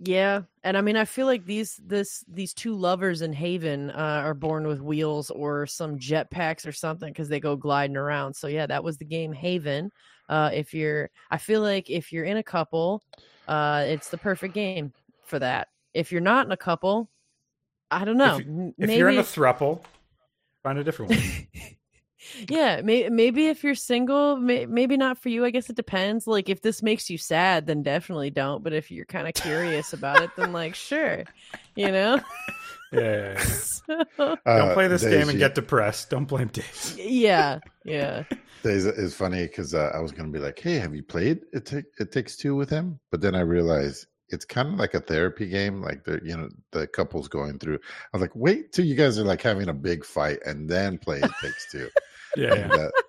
yeah, and I mean, I feel like these this these two lovers in Haven uh, are born with wheels or some jetpacks or something because they go gliding around. So yeah, that was the game Haven. Uh, if you're, I feel like if you're in a couple, uh, it's the perfect game for that. If you're not in a couple, I don't know. If, m- if you're in a thruple, find a different one. yeah may, maybe if you're single may, maybe not for you i guess it depends like if this makes you sad then definitely don't but if you're kind of curious about it then like sure you know yeah, yeah, yeah. So- Don't Uh, play this game Daisy- and get depressed. Don't blame dave yeah yeah Days is funny because uh, I was gonna be like, "Hey, have you played It Take It Takes Two with him?" But then I realized it's kind of like a therapy game. Like the you know the couples going through. I was like, "Wait till you guys are like having a big fight and then play It Takes Two. Yeah, And, yeah.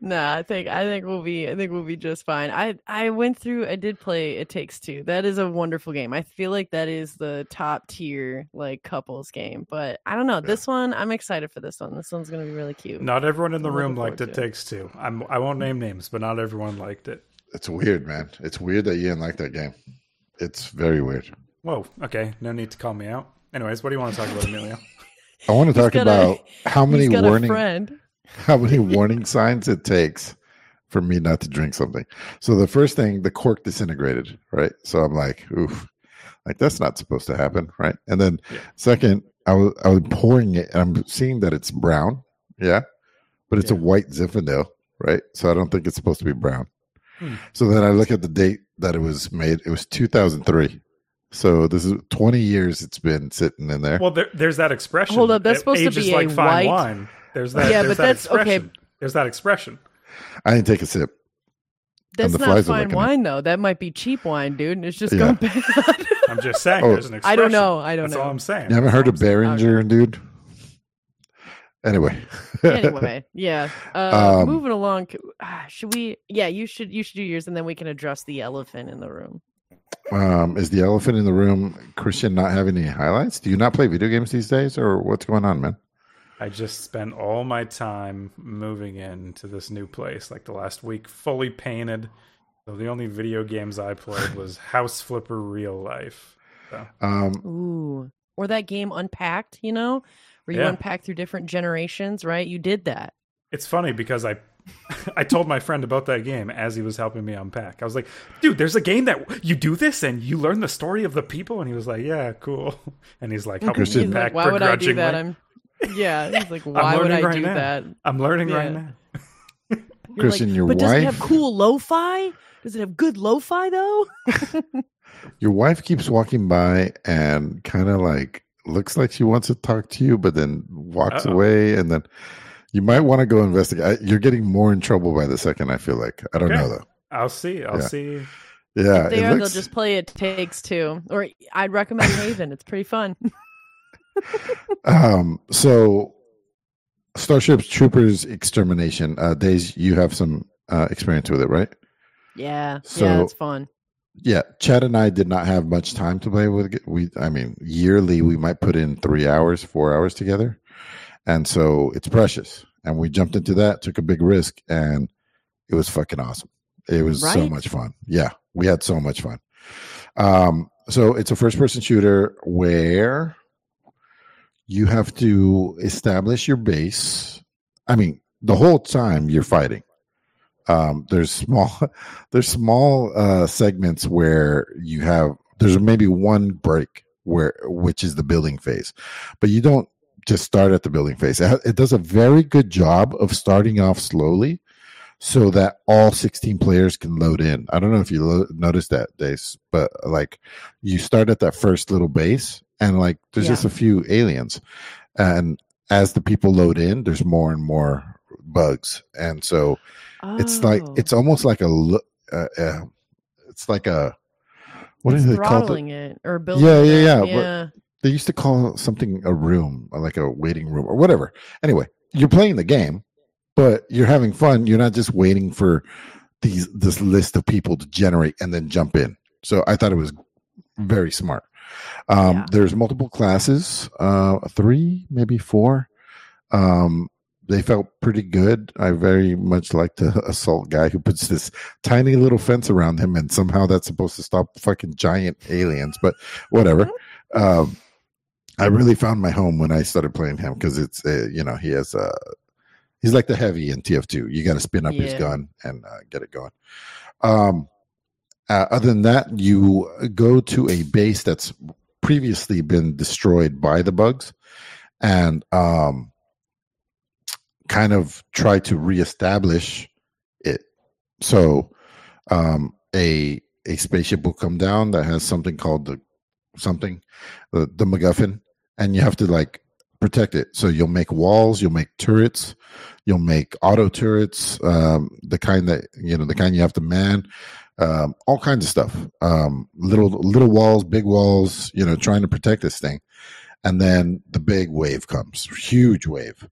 nah i think i think we'll be i think we'll be just fine i i went through i did play it takes two that is a wonderful game i feel like that is the top tier like couples game but i don't know this one i'm excited for this one this one's gonna be really cute Not everyone in the I'm room liked It it. Takes Two. I'm, I won't name names, but not everyone liked it. it's weird, man. It's weird that you didn't like that game. It's very weird. Whoa. Okay. No need to call me out. Anyways, what do you want to talk about, Emilio? I want to talk got a- about how many warning how many warning signs it takes for me not to drink something. So the first thing, the cork disintegrated, right? So I'm like, oof, like that's not supposed to happen, right? And then Yeah. second, I was I was pouring it and I'm seeing that it's brown, yeah, but it's a Yeah. white Zinfandel, right? So I don't think it's supposed to be brown. Hmm. So then I look at the date that it was made. It was 2003. So this is 20 years it's been sitting in there. Well, there, there's that expression. Hold up, that's It supposed to ages be like a fine white- wine. There's that. Yeah, there's but that that's- okay. expression. There's that expression. I didn't take a sip. That's not fine looking at- wine though. That might be cheap wine, dude, and it's just Yeah. going bad. I'm just saying. Oh. there's an expression. I don't know. I don't That's know. That's all I'm saying. You haven't heard of I'm sorry. Beringer, dude? Anyway. anyway, yeah. Uh, Um, moving along. ah, Should we? Yeah, you should. You should do yours, and then we can address the elephant in the room. Um, is the elephant in the room Christian not having any highlights? Do you not play video games these days or what's going on, man? I just spent all my time moving into this new place, like the last week, fully painted. So the only video games I played was House Flipper Real Life. So, Um, Ooh, or that game Unpacked. You know, where you Yeah. unpack through different generations. Right? You did that. it's funny because I I told my friend about that game as he was helping me unpack. I was like, "Dude, there's a game that you do this and you learn the story of the people." And he was like, "Yeah, cool." And he's like, helping Christian- me He's unpack like, why would I do that? I'm. Yeah. He's like, why would I right do now. that? I'm learning right Yeah. now. You're Christian, your but does it have cool lo-fi? Does it have good lo-fi though? your wife keeps walking by and kind of like looks like she wants to talk to you, but then walks Uh-oh. away. And then you might want to go investigate. I- You're getting more in trouble by the second, I feel like. I don't Okay. know, though. I'll see. I'll Yeah. see. Yeah. if they are, looks... they'll just play It Takes Two. Or I'd recommend Haven. It's pretty fun. Um, so Starship Troopers Extermination. Uh, Days, you have some uh, experience with it, right? yeah. yeah, So- it's fun. Yeah, Chad and I did not have much time to play with it. We, I mean, yearly we might put in three hours, four hours together, and so it's precious. And we jumped into that, took a big risk, and it was fucking awesome. It was so much fun. Yeah, we had so much fun. Um, so it's a first-person shooter where you have to establish your base. I mean, the whole time you're fighting. Um, there's small there's small uh segments where you have there's maybe one break where which is the building phase but you don't just start at the building phase it, does a very good job of starting off slowly so that all 16 players can load in i don't know if you lo- noticed that days but like you start at that first little base and like there's Yeah. just a few aliens and as the people load in there's more and more bugs and so it's like Oh. it's almost like a uh, uh, it's like a what It's do they call it? it or building. Yeah, it yeah, yeah, yeah. They used to call something a room, like a waiting room, or whatever. Anyway, you're playing the game, but you're having fun. You're not just waiting for these this list of people to generate and then jump in. So I thought it was very smart. Um, Yeah. There's multiple classes, uh, three, maybe four. Um, they felt pretty good. I very much like the assault guy who puts this tiny little fence around him, and somehow that's supposed to stop fucking giant aliens. But whatever. Um, I really found my home when I started playing him because it's uh, you know he has uh he's like the heavy in TF2. You got to spin up his gun and uh, get it going. Um, uh, other than that, you go to a base that's previously been destroyed by the bugs, and um, kind of try to reestablish it. So, um, a a spaceship will come down that has something called the something the, the MacGuffin, and you have to like protect it. So you'll make walls, you'll make turrets, you'll make auto turrets, um, the kind that you know, the kind you have to man, um, all kinds of stuff. Um, little little walls, big walls, you know, trying to protect this thing. And then the big wave comes, huge wave,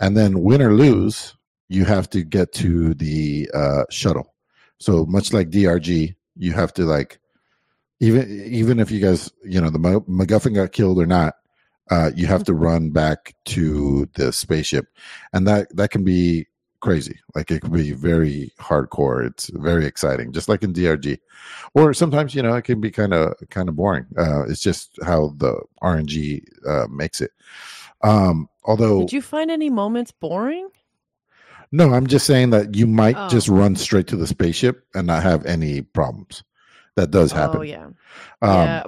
and then win or lose, you have to get to the uh, shuttle. So much like DRG, you have to like even even if you guys you know the MacGuffin got killed or not, uh, you have to run back to the spaceship, and that that can be crazy. Like it can be very hardcore. It's very exciting, just like in DRG, or sometimes you know it can be kind of kind of boring. Uh, it's just how the RNG uh, makes it. Um, although Did you find any moments boring? no, I'm just saying that you might Oh. just run straight to the spaceship and not have any problems. That does happen. Oh yeah. Um, yeah.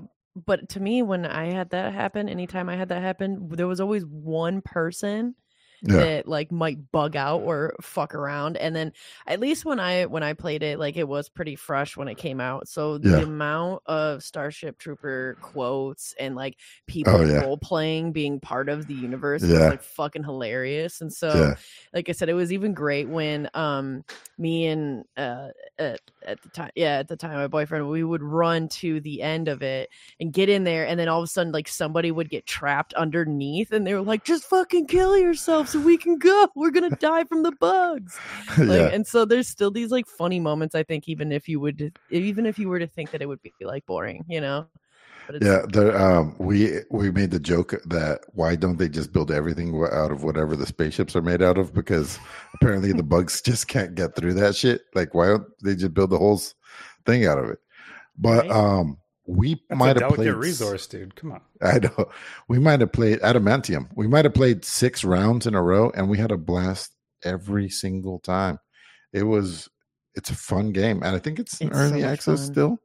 But to me, when I had that happen, anytime I had that happen, there was always one person Yeah. that like might bug out or fuck around. And then at least when I when I played it, like it was pretty fresh when it came out. So the Yeah. amount of Starship Trooper quotes and like people Oh, yeah. role playing being part of the universe was like fucking hilarious. And so like I said, it was even great when um me and uh at, at the time yeah at the time my boyfriend we would run to the end of it and get in there and then all of a sudden like somebody would get trapped underneath and they were like just fucking kill yourself so we can go we're gonna die from the bugs like, yeah. and so there's still these like funny moments i think even if you would even if you were to think that it would be like boring you know Yeah, there, um, we we made the joke that why don't they just build everything out of whatever the spaceships are made out of? Because apparently the bugs just can't get through that shit. Like, why don't they just build the whole thing out of it? But Right. um, we That's a might have delicate played. s- resource, dude. Come on. I know we might have played adamantium. We might have played six rounds in a row, and we had a blast every single time. It was it's a fun game, and I think it's, in It's early much access fun. still.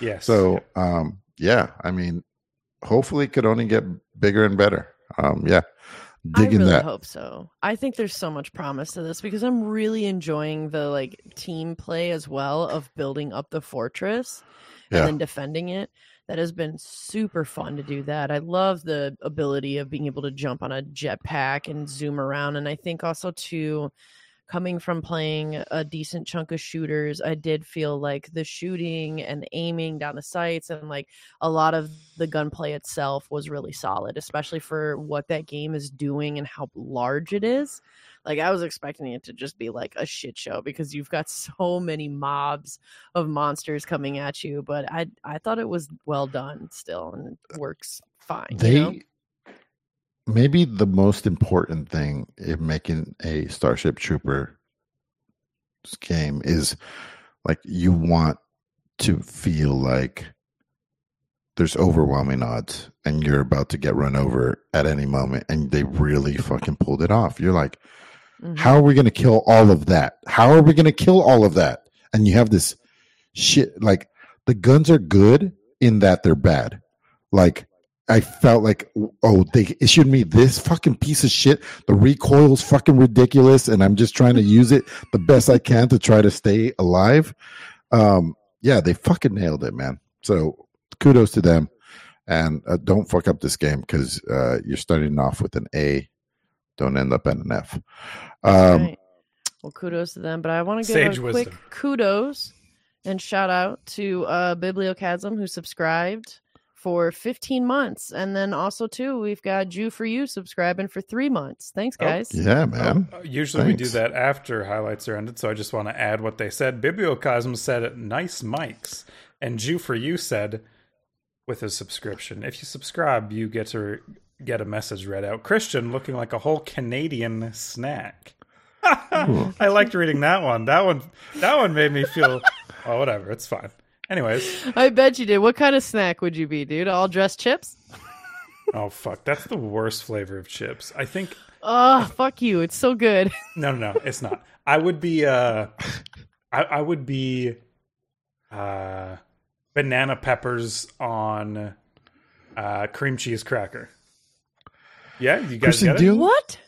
Yes. So, um, yeah, I mean, hopefully, it could only get bigger and better. Um, yeah, digging I really that. hope so. I think there's so much promise to this because I'm really enjoying the like team play as well of building up the fortress and Yeah, then defending it. That has been super fun to do that. I love the ability of being able to jump on a jetpack and zoom around. And I think also too coming from playing a decent chunk of shooters, I did feel like the shooting and aiming down the sights and like a lot of the gunplay itself was really solid, especially for what that game is doing and how large it is. Like I was expecting it to just be like a shit show because you've got so many mobs of monsters coming at you, but I I thought it was well done still and it works fine. you know? Maybe the most important thing in making a Starship Trooper game is like you want to feel like there's overwhelming odds and you're about to get run over at any moment and they really fucking pulled it off. You're like Mhm. how are we going to kill all of that? How are we going to kill all of that? And you have this shit like the guns are good in that they're bad. Like i felt like oh they issued me this fucking piece of shit. The recoil's fucking ridiculous and i'm just trying to use it the best i can to try to stay alive. Um yeah they fucking nailed it man. So kudos to them. And uh, don't fuck up this game because uh, you're starting off with an a. Don't end up at an f. Um Right. Well, kudos to them. But I want to give Sage a quick kudos and shout out to uh, Bibliochasm who subscribed for 15 months, and then also too we've got Jew for you subscribing for three months. Thanks, Oh, guys. yeah man Uh, Usually we do that after highlights are ended, so I just want to add what they said. Bibliocosm said, "Nice mics," and Jew for you said, with a subscription, if you subscribe, you get to get a message read out. Christian looking like a whole Canadian snack. I liked reading that one. That one, that one made me feel. Oh, whatever. It's fine. Anyways, I bet you did. What kind of snack would you be, dude? All dressed chips? oh fuck, that's the worst flavor of chips. I think Oh, fuck you. It's so good. No, no, no, it's not. I would be uh I, I would be uh banana peppers on uh cream cheese cracker. Yeah, you guys Christian, get do it? you- what?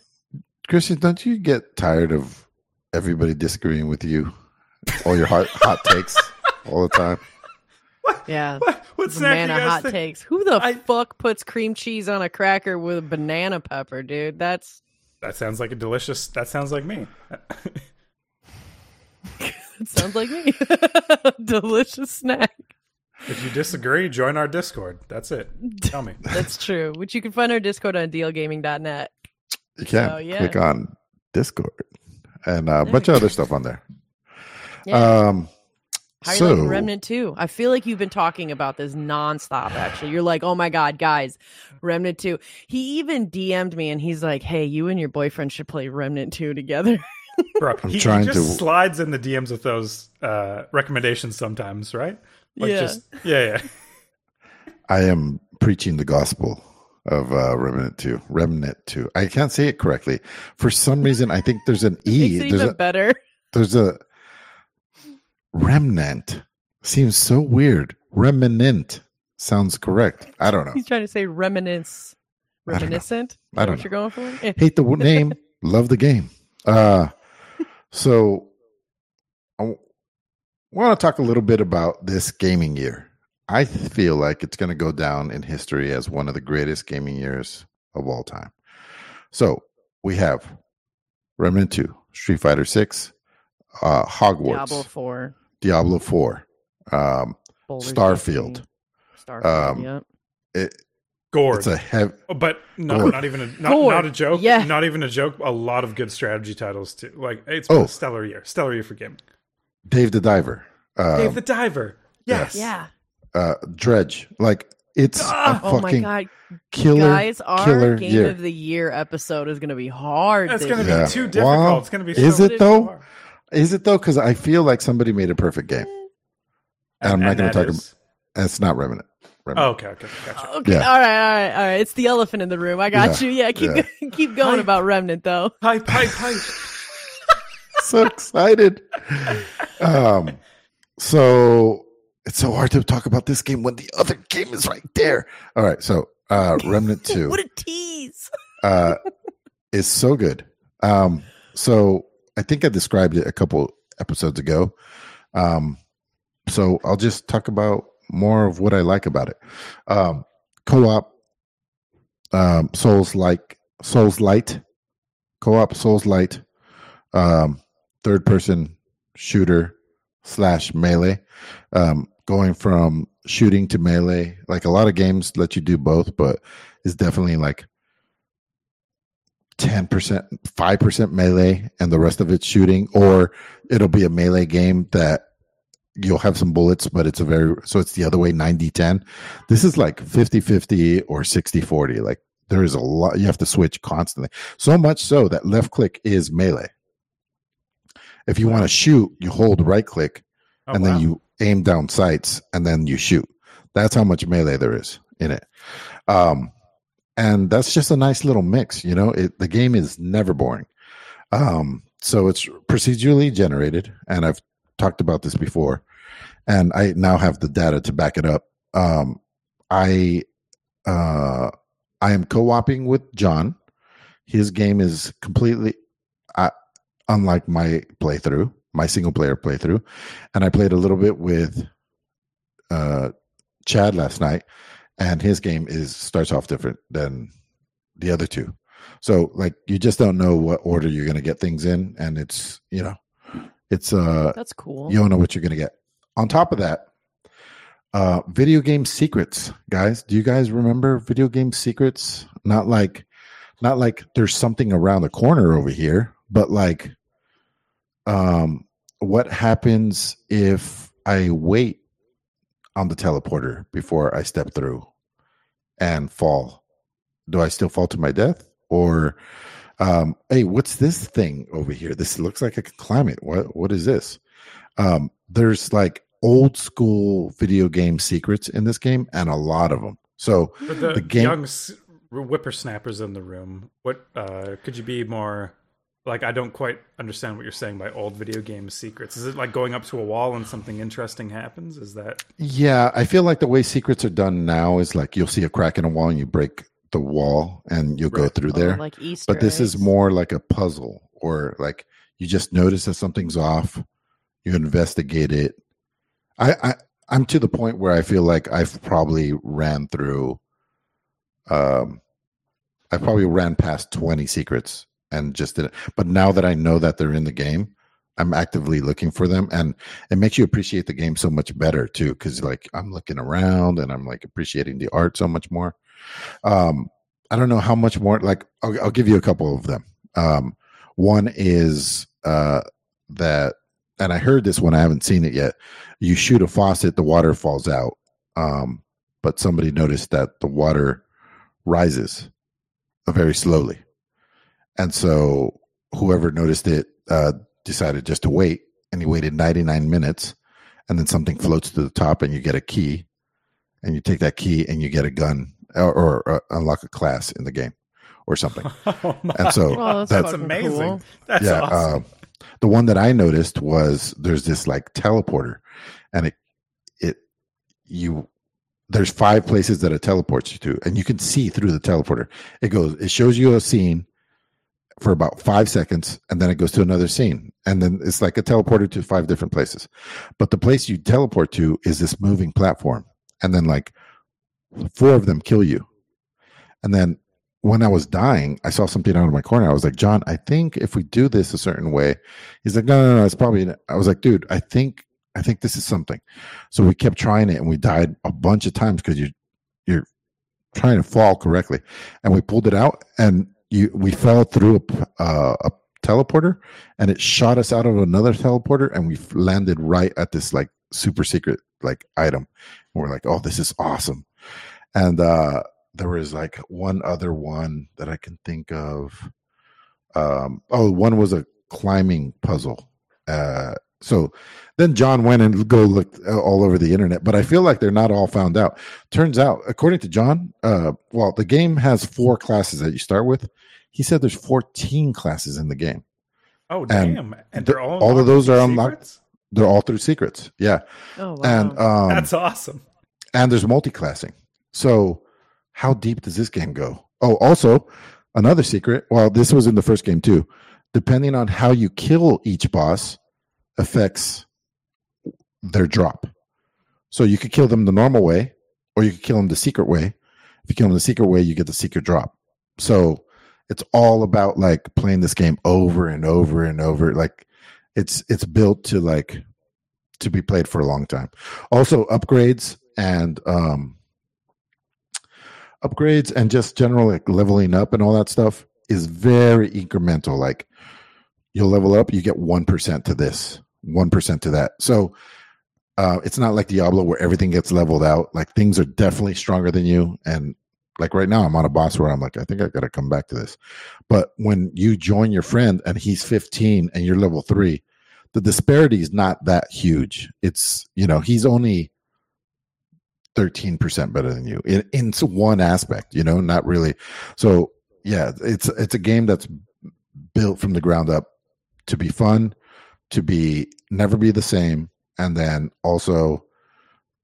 Christian, don't you get tired of everybody disagreeing with you? All your hot hot takes all the time. Yeah. What, what snack Banana you guys hot think? takes. Who the I- fuck puts cream cheese on a cracker with a banana pepper, dude? That's That sounds like a delicious that sounds like me. it sounds like me. Delicious snack. if you disagree, join our Discord. That's it. Tell me. That's true. Which you can find our Discord on dlgaming.net. You can Oh, yeah. click on Discord and uh, a bunch of other stuff on there. Yeah. Um, How you so Remnant 2? I feel like you've been talking about this nonstop, actually. You're like, oh my God, guys, Remnant 2. He even DM'd me and he's like, hey, you and your boyfriend should play Remnant 2 together. Bro, I'm he, he just to- slides in the DMs with those uh recommendations sometimes, right? Like Yeah. just yeah, yeah. I am preaching the gospel of uh, Remnant Two. Remnant Two. I can't say it correctly for some reason. I think there's an Makes e. it There's even a better. there's a remnant. Seems so weird. Remnant sounds correct. I don't know. He's trying to say reminisce. reminiscent. I don't know. I don't what you're going for? Hate the name. Love the game. Uh, so I want to talk a little bit about this gaming year. I feel like it's going to go down in history as one of the greatest gaming years of all time. So we have Remnant 2, Street Fighter 6, uh, Hogwarts, Diablo Four, Diablo 4, um, Baldur's Starfield. 3, Starfield. Um, yep. It, Gord. it's a heavy. Oh, but not, Gord. not even a not, not a joke. Yeah. Not even a joke. A lot of good strategy titles too. Like it's Oh. been a stellar year. Stellar year for gaming. Dave the Diver, uh, Dave the Diver. Yes. Yeah. uh, Dredge. Like it's a Oh my fucking god, killer, guys! Our killer game year. of the year episode is going to be hard. It's going to Yeah. be too Wow. difficult. It's going to be. Is so it though? hard. Is it though? Because I feel like somebody made a perfect game. And I'm not gonna talk is- And it's not Remnant. Oh, okay, okay, gotcha. Okay, Yeah. all right, all right, all right. It's the elephant in the room. I got Yeah, you. Yeah, keep yeah. keep going Hype. about Remnant though. Pipe, pipe, pipe. so excited. Um, so it's so hard to talk about this game when the other game is right there. All right, so uh, Remnant Two. what a tease! uh, is so good. Um, so I think I described it a couple episodes ago. Um, so I'll just talk about more of what I like about it. Um, co-op, um, Souls like Souls like, co-op Souls like, um, third person shooter slash melee. Um, going from shooting to melee, like a lot of games let you do both, but it's definitely like 10%, 5% melee and the rest of it's shooting, or it'll be a melee game that you'll have some bullets, but it's a very, so it's the other way 90 10. This is like 50 50 or 60 40. Like there is a lot, you have to switch constantly. So much so that left click is melee. If you want to shoot, you hold right click Oh, and wow. then you aim down sights and then you shoot. That's how much melee there is in it. Um, and that's just a nice little mix, you know. It, the game is never boring. Um, so it's procedurally generated, and I've talked about this before, and I now have the data to back it up. Um, I uh, I am co-oping with John. His game is completely uh, unlike my playthrough, my single player playthrough, and I played a little bit with uh, Chad last night, and his game is starts off different than the other two. So like you just don't know what order you're going to get things in, and it's you know, it's uh That's cool. you don't know what you're going to get. On top of that, uh, video game secrets, guys. Do you guys remember video game secrets? Not like, not like there's something around the corner over here, but like, um, what happens if I wait on the teleporter before I step through and fall? Do I still fall to my death, or um, hey, what's this thing over here? This looks like I can climb it. What what is this? Um, there's like old school video game secrets in this game, and a lot of them. So For the, the game- young whippersnappers in the room, what uh, could you be more like? I don't quite understand what you're saying by old video game secrets. Is it like going up to a wall and something interesting happens? Is that yeah, I feel like the way secrets are done now is like you'll see a crack in a wall and you break the wall and you'll go Right. through Oh, there. like Easter. but this is more like a puzzle or like you just notice that something's off you investigate it I, I i'm to the point where i feel like i've probably ran through um i probably ran past 20 secrets and just did it but now that i know that they're in the game i'm actively looking for them and it makes you appreciate the game so much better too because like i'm looking around and i'm like appreciating the art so much more. Um i don't know how much more like i'll, I'll give you a couple of them. Um one is uh that and i heard this one i haven't seen it yet. You shoot a faucet the water falls out. Um but somebody noticed that the water rises very slowly and so whoever noticed it uh decided just to wait and he waited 99 minutes and then something floats to the top and you get a key and you take that key and you get a gun or, or uh, unlock a class in the game or something oh my And so Well, that's, that's that's amazing. cool. That's yeah awesome. uh, the one that i noticed was there's this like teleporter and it it you there's five places that it teleports you to and you can see through the teleporter it goes it shows you a scene for about five seconds, and then it goes to another scene, and then it's like a teleporter to five different places. But the place you teleport to is this moving platform, and then like four of them kill you, and then when I was dying, I saw something out of my corner. I was like, John, I think if we do this a certain way, he's like, no, no, no, it's probably. I was like, dude, I think, I think this is something. So we kept trying it, and we died a bunch of times because you, you're trying to fall correctly, and we pulled it out, and you, we fell through a, uh, a teleporter, and it shot us out of another teleporter, and we landed right at this like super secret like item. And we're like, oh, this is awesome, and. uh there was like one other one that I can think of. Um, oh, one was a climbing puzzle. Uh, so then John went and go look all over the internet, but I feel like they're not all found out. Turns out, according to John, uh, well, the game has four classes that you start with. He said there's 14 classes in the game. Oh damn! And, and they're all all of those are unlocked. Secrets? They're all through secrets. Yeah. Oh wow. And um, That's awesome. and there's multi-classing. So how deep does this game go? Oh, also another secret. Well, this was in the first game too. Depending on how you kill each boss, affects their drop. So you could kill them the normal way, or you could kill them the secret way. If you kill them the secret way, you get the secret drop. So it's all about like playing this game over and over and over. Like it's it's built to like to be played for a long time. Also upgrades and um upgrades and just general like leveling up and all that stuff is very incremental. Like you'll level up, you get 1% to this, 1% to that. So uh, it's not like Diablo where everything gets leveled out. Like things are definitely stronger than you. And like right now, I'm on a boss where I'm like, I think I got to come back to this. But when you join your friend and he's 15 and you're level three, the disparity is not that huge. It's, you know, he's only 13% better than you in, in one aspect, you know, not really. So yeah, it's it's a game that's built from the ground up to be fun, to be never be the same, and then also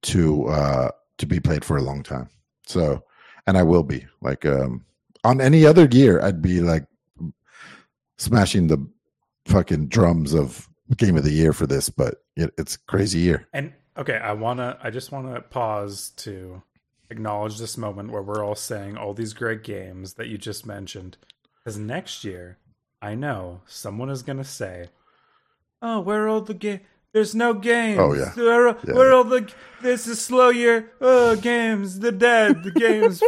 to uh to be played for a long time. So and I will be like um on any other year I'd be like smashing the fucking drums of game of the year for this, but it, it's crazy year. And okay, I wanna I just wanna pause to acknowledge this moment where we're all saying all these great games that you just mentioned. Because next year, I know someone is gonna say, "Oh, where are all the game? There's no games. Oh, yeah. where, Yeah. where are all the? This is slow year. Oh, games. The dead. The games.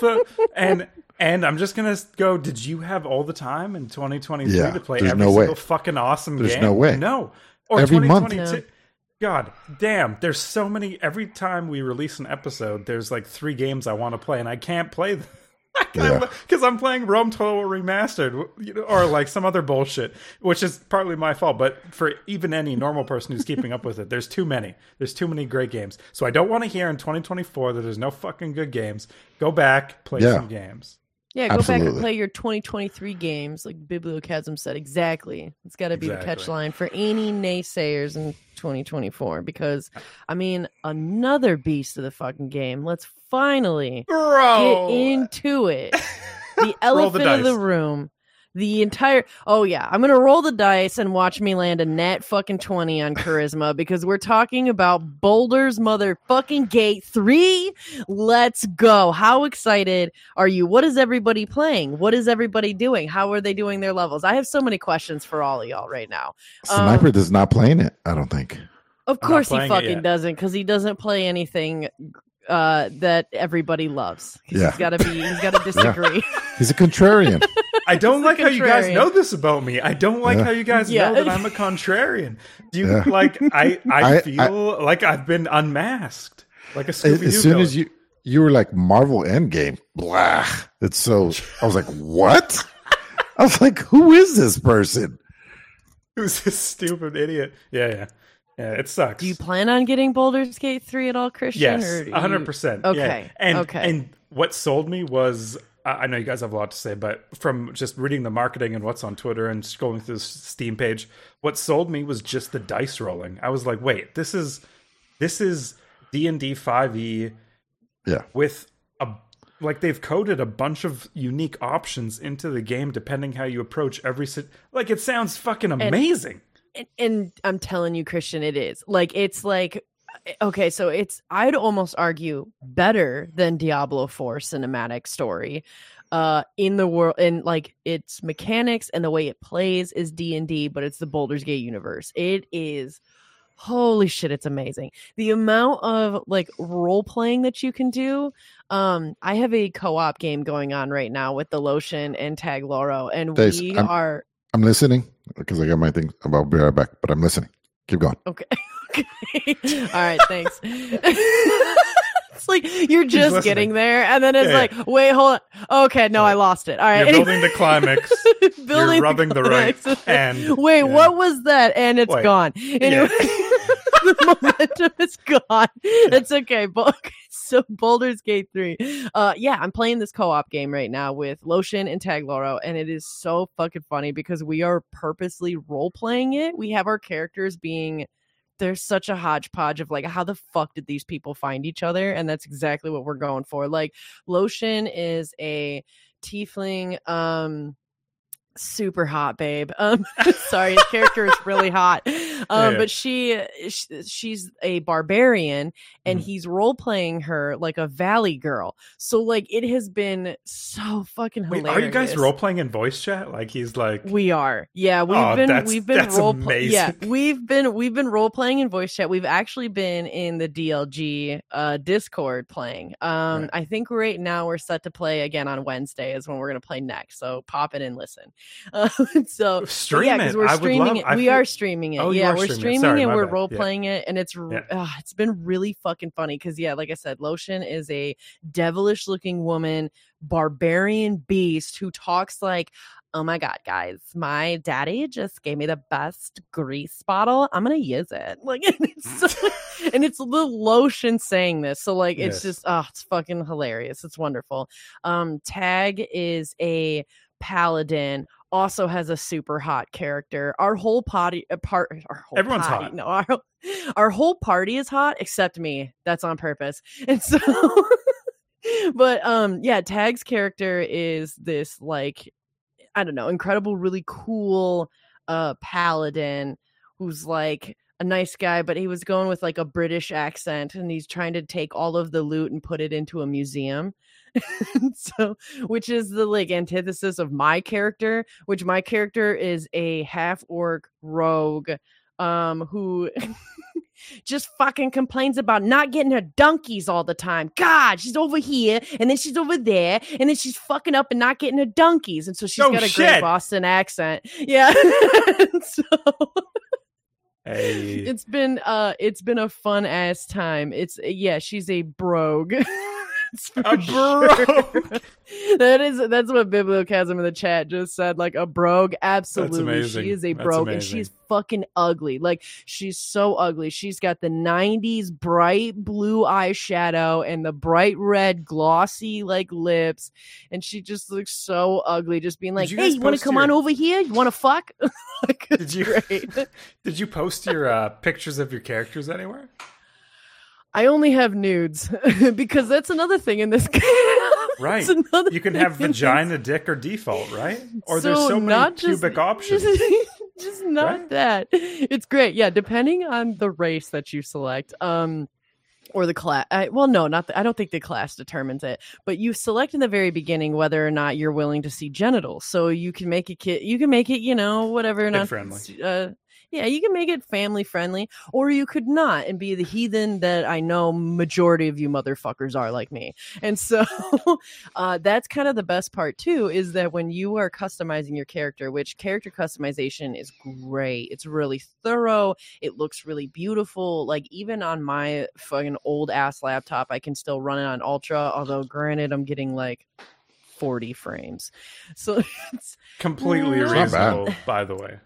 and and I'm just gonna go. Did you have all the time in 2023 Yeah, to play there's every no way. single fucking awesome There's game? no way. No. Or Every month. 2022. No. God damn, there's so many. Every time we release an episode, there's like three games I want to play, and I can't play them. Yeah. Because I'm playing Rome Total Remastered, you know, or like some other bullshit, which is partly my fault. But for even any normal person who's keeping up with it, there's too many. There's too many great games. So I don't want to hear in 2024 that there's no fucking good games. Go back, play Yeah. some games. Yeah, go back and play your 2023 games, like Bibliochasm said. Exactly. It's got to be the catch Exactly. line for any naysayers in 2024 because, I mean, another beast of the fucking game. Let's finally Bro, get into it. The Roll the elephant of the room. The entire oh yeah, I'm gonna roll the dice and watch me land a net fucking twenty on charisma because we're talking about Boulder's motherfucking Gate three. Let's go! How excited are you? What is everybody playing? What is everybody doing? How are they doing their levels? I have so many questions for all of y'all right now. Sniper Um, does not playing it. I don't think. Of course he fucking doesn't because he doesn't play anything uh that everybody loves. Yeah. He's gotta be he's gotta disagree. He's a contrarian. I don't like how you guys know this about me. I don't like Yeah. how you guys Yeah. know that I'm a contrarian. Do you Yeah. like? I I, I- I- feel like I've been unmasked, like a Scooby Doo. as soon as you you were like Marvel Endgame, blah. It's so. I was like, what? I was like, who is this person? who's this stupid idiot? Yeah, yeah, yeah. It sucks. Do you plan on getting Baldur's Gate 3 at all, Christian? Yes, or do you- hundred percent. Okay, and okay. and what sold me was I I know you guys have a lot to say, but from just reading the marketing and what's on Twitter and scrolling through the Steam page, what sold me was just the dice rolling. I was like, wait, this is this is D and D five E Yeah, with a like they've coded a bunch of unique options into the game depending how you approach every sit. Like it sounds fucking amazing. And, and I'm telling you, Christian, it is like it's like okay, so it's I'd almost argue better than Diablo 4 cinematic story. Uh, in the world, and like its mechanics and the way it plays is D and D, but it's the Baldur's Gate universe. It is holy shit it's amazing the amount of like role playing that you can do um i have a co-op game going on right now with the lotion and tag loro and Dace, we I'm- are I'm listening because I got my thing. I'll be right back, but I'm listening. Keep going. Okay. Okay. All right. Thanks. it's like you're just getting there, and then it's Yeah, like, wait, hold on. Okay, no, I lost it. All right. You're building the climax. Building You're rubbing the right climax. end. Wait, Yeah. what was that? And it's Wait. gone. Anyway, the momentum is gone. It's okay. But so Baldur's Gate 3. Uh yeah, I'm playing this co-op game right now with Lotion and Tag Loro, and it is so fucking funny because we are purposely role playing it. We have our characters being there's such a hodgepodge of like how the fuck did these people find each other? And that's exactly what we're going for. Like Lotion is a tiefling um super hot babe um sorry his character is really hot um Yeah. but she, sh she's a barbarian and Mhm. he's role playing her like a valley girl so like it has been so fucking Wait, are you guys role playing in voice chat? Like he's like, we are. Yeah, we've Oh, been we've been role pl- Yeah, we've been we've been role playing in voice chat. We've actually been in the DLG uh Discord playing. Um Right. I think right now we're set to play again on Wednesday is when we're going to play next. So pop in and listen. Uh, so stream yeah, because we're streaming it. I we feel- are streaming it. Oh, yeah, we're streaming it. streaming Sorry, it. We're bad. role Yeah. playing it, and it's Yeah. ah, it's been really fucking funny because yeah, like I said, Lotion is a devilish looking woman, barbarian beast who talks like. Oh my god, guys! My daddy just gave me the best grease bottle. I'm gonna use it. Like, and it's, and it's the lotion saying this, so like, it's Yes. just, oh, it's fucking hilarious. It's wonderful. Um, Tag is a paladin also has a super hot character. Our whole party, uh, part, our whole Everyone's party- hot. No, our our whole party is hot except me. That's on purpose. And so, but um, yeah, Tag's character is this like, I don't know, incredible, really cool uh paladin who's like a nice guy, but he was going with like a British accent and he's trying to take all of the loot and put it into a museum. So which is the like antithesis of my character, which my character is a half orc rogue um who just fucking complains about not getting her donkeys all the time. God, she's over here and then she's over there and then she's fucking up and not getting her donkeys. And so she's Oh, got a shit. great Boston accent. Yeah. So hey, it's been uh it's been a fun ass time. It's yeah, she's a brogue. It's for A sure. brogue. that is that's what Bibliochasm in the chat just said. Like a brogue, absolutely. She is a brogue, and she's fucking ugly. Like she's so ugly. She's got the '90s bright blue eyeshadow and the bright red glossy like lips, and she just looks so ugly. Just being like, you "Hey, you want to come your- on over here? You want to fuck?" like, Did you- did you post your uh, pictures of your characters anywhere? I only have nudes because that's another thing in this game. Right. You can have vagina, dick, or default, right? Or there's so many just- options. Just, just not Right? that. It's great. Yeah, depending on the race that you select. Um or the class. I, well, no, not. The, I don't think the class determines it, but you select in the very beginning whether or not you're willing to see genitals. So you can make a kid. You can make it, you know, whatever. Not friendly. Uh, yeah, you can make it family friendly, or you could not and be the heathen that I know majority of you motherfuckers are like me. And so uh, that's kind of the best part too, is that when you are customizing your character, which character customization is great, it's really thorough, it looks really beautiful. Like even on my fucking old ass laptop, I can still run it on ultra. Although, granted, I'm getting like 40 frames, so it's Completely It's not bad. reasonable, by the way.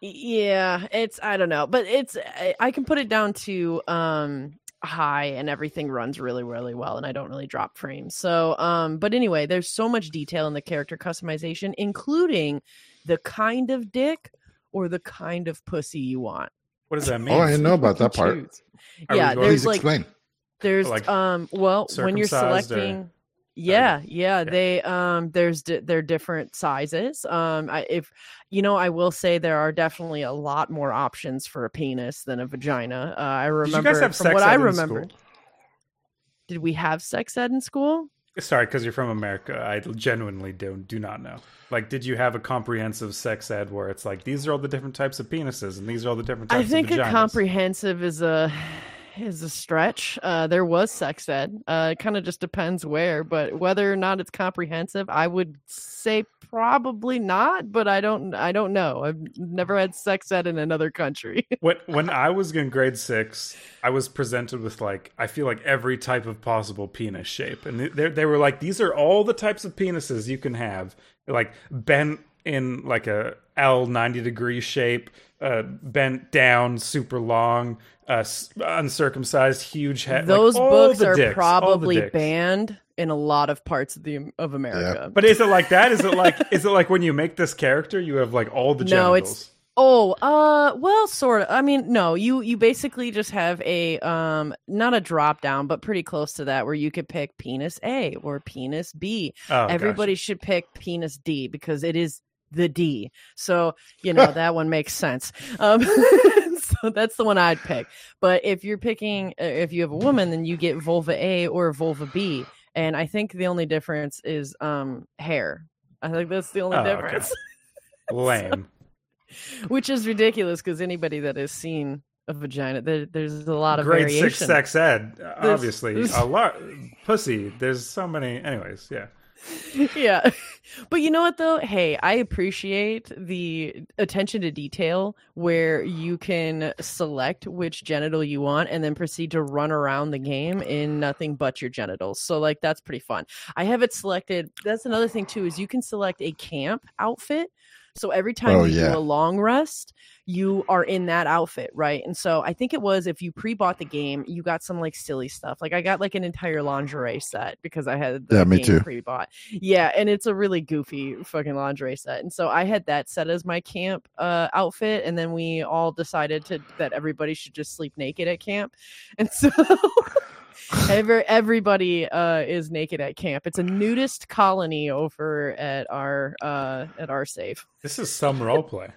Yeah it's i don't know but it's I, I can put it down to um high and everything runs really really well and i don't really drop frames so um but anyway there's so much detail in the character customization including the kind of dick or the kind of pussy you want What does that mean? Oh, I didn't know about that part. Are yeah there's Please like explain. there's Like, um well when you're selecting or- Yeah, yeah, they um there's di- they're different sizes. Um I if you know, I will say there are definitely a lot more options for a penis than a vagina. Uh, I remember you guys have from what I remember. Did we have sex ed in school? Sorry, because you're from America. I genuinely don't do not know. Like, did you have a comprehensive sex ed where it's like these are all the different types of penises and these are all the different types of? I think a comprehensive is a is a stretch. Uh, there was sex ed. Uh, it kind of just depends where, but whether or not it's comprehensive, I would say probably not. But I don't. I don't know. I've never had sex ed in another country. when when I was in grade six, I was presented with like I feel like every type of possible penis shape, and they they were like these are all the types of penises you can have, like bent in like a L ninety degree shape, uh, bent down, super long, uh, uncircumcised, huge head. Those all books are dicks, probably banned in a lot of parts of the of America. But is it like that? Is it like is it like when you make this character, you have like all the No, genitals? it's- Oh, uh, well, sort of. I mean, no, you you basically just have a um, not a drop down, but pretty close to that, where you could pick penis A or penis B. Oh, Everybody gotcha. should pick penis D because it is the D. So you know that one makes sense. Um, so that's the one I'd pick. But if you're picking, uh, if you have a woman, then you get vulva A or vulva B. And I think the only difference is um hair. I think that's the only Oh, okay. difference lame. which is ridiculous because anybody that has seen a vagina, there, there's a lot of grade variation. six sex ed obviously there's- a lot pussy there's so many anyways yeah yeah, but you know what though? Hey, I appreciate the attention to detail where you can select which genital you want and then proceed to run around the game in nothing but your genitals. So like that's pretty fun. I have it selected. That's another thing too is you can select a camp outfit. So every time Oh, you yeah. do a long rest, you are in that outfit, right? And so I think it was if you pre-bought the game, you got some like silly stuff. Like I got like an entire lingerie set because I had the Yeah, me game too. pre-bought. Yeah, and it's a really goofy fucking lingerie set. And so I had that set as my camp uh outfit and then we all decided to that everybody should just sleep naked at camp. And so Every, everybody uh, is naked at camp. It's a nudist colony over at our uh, at our safe. this is some role play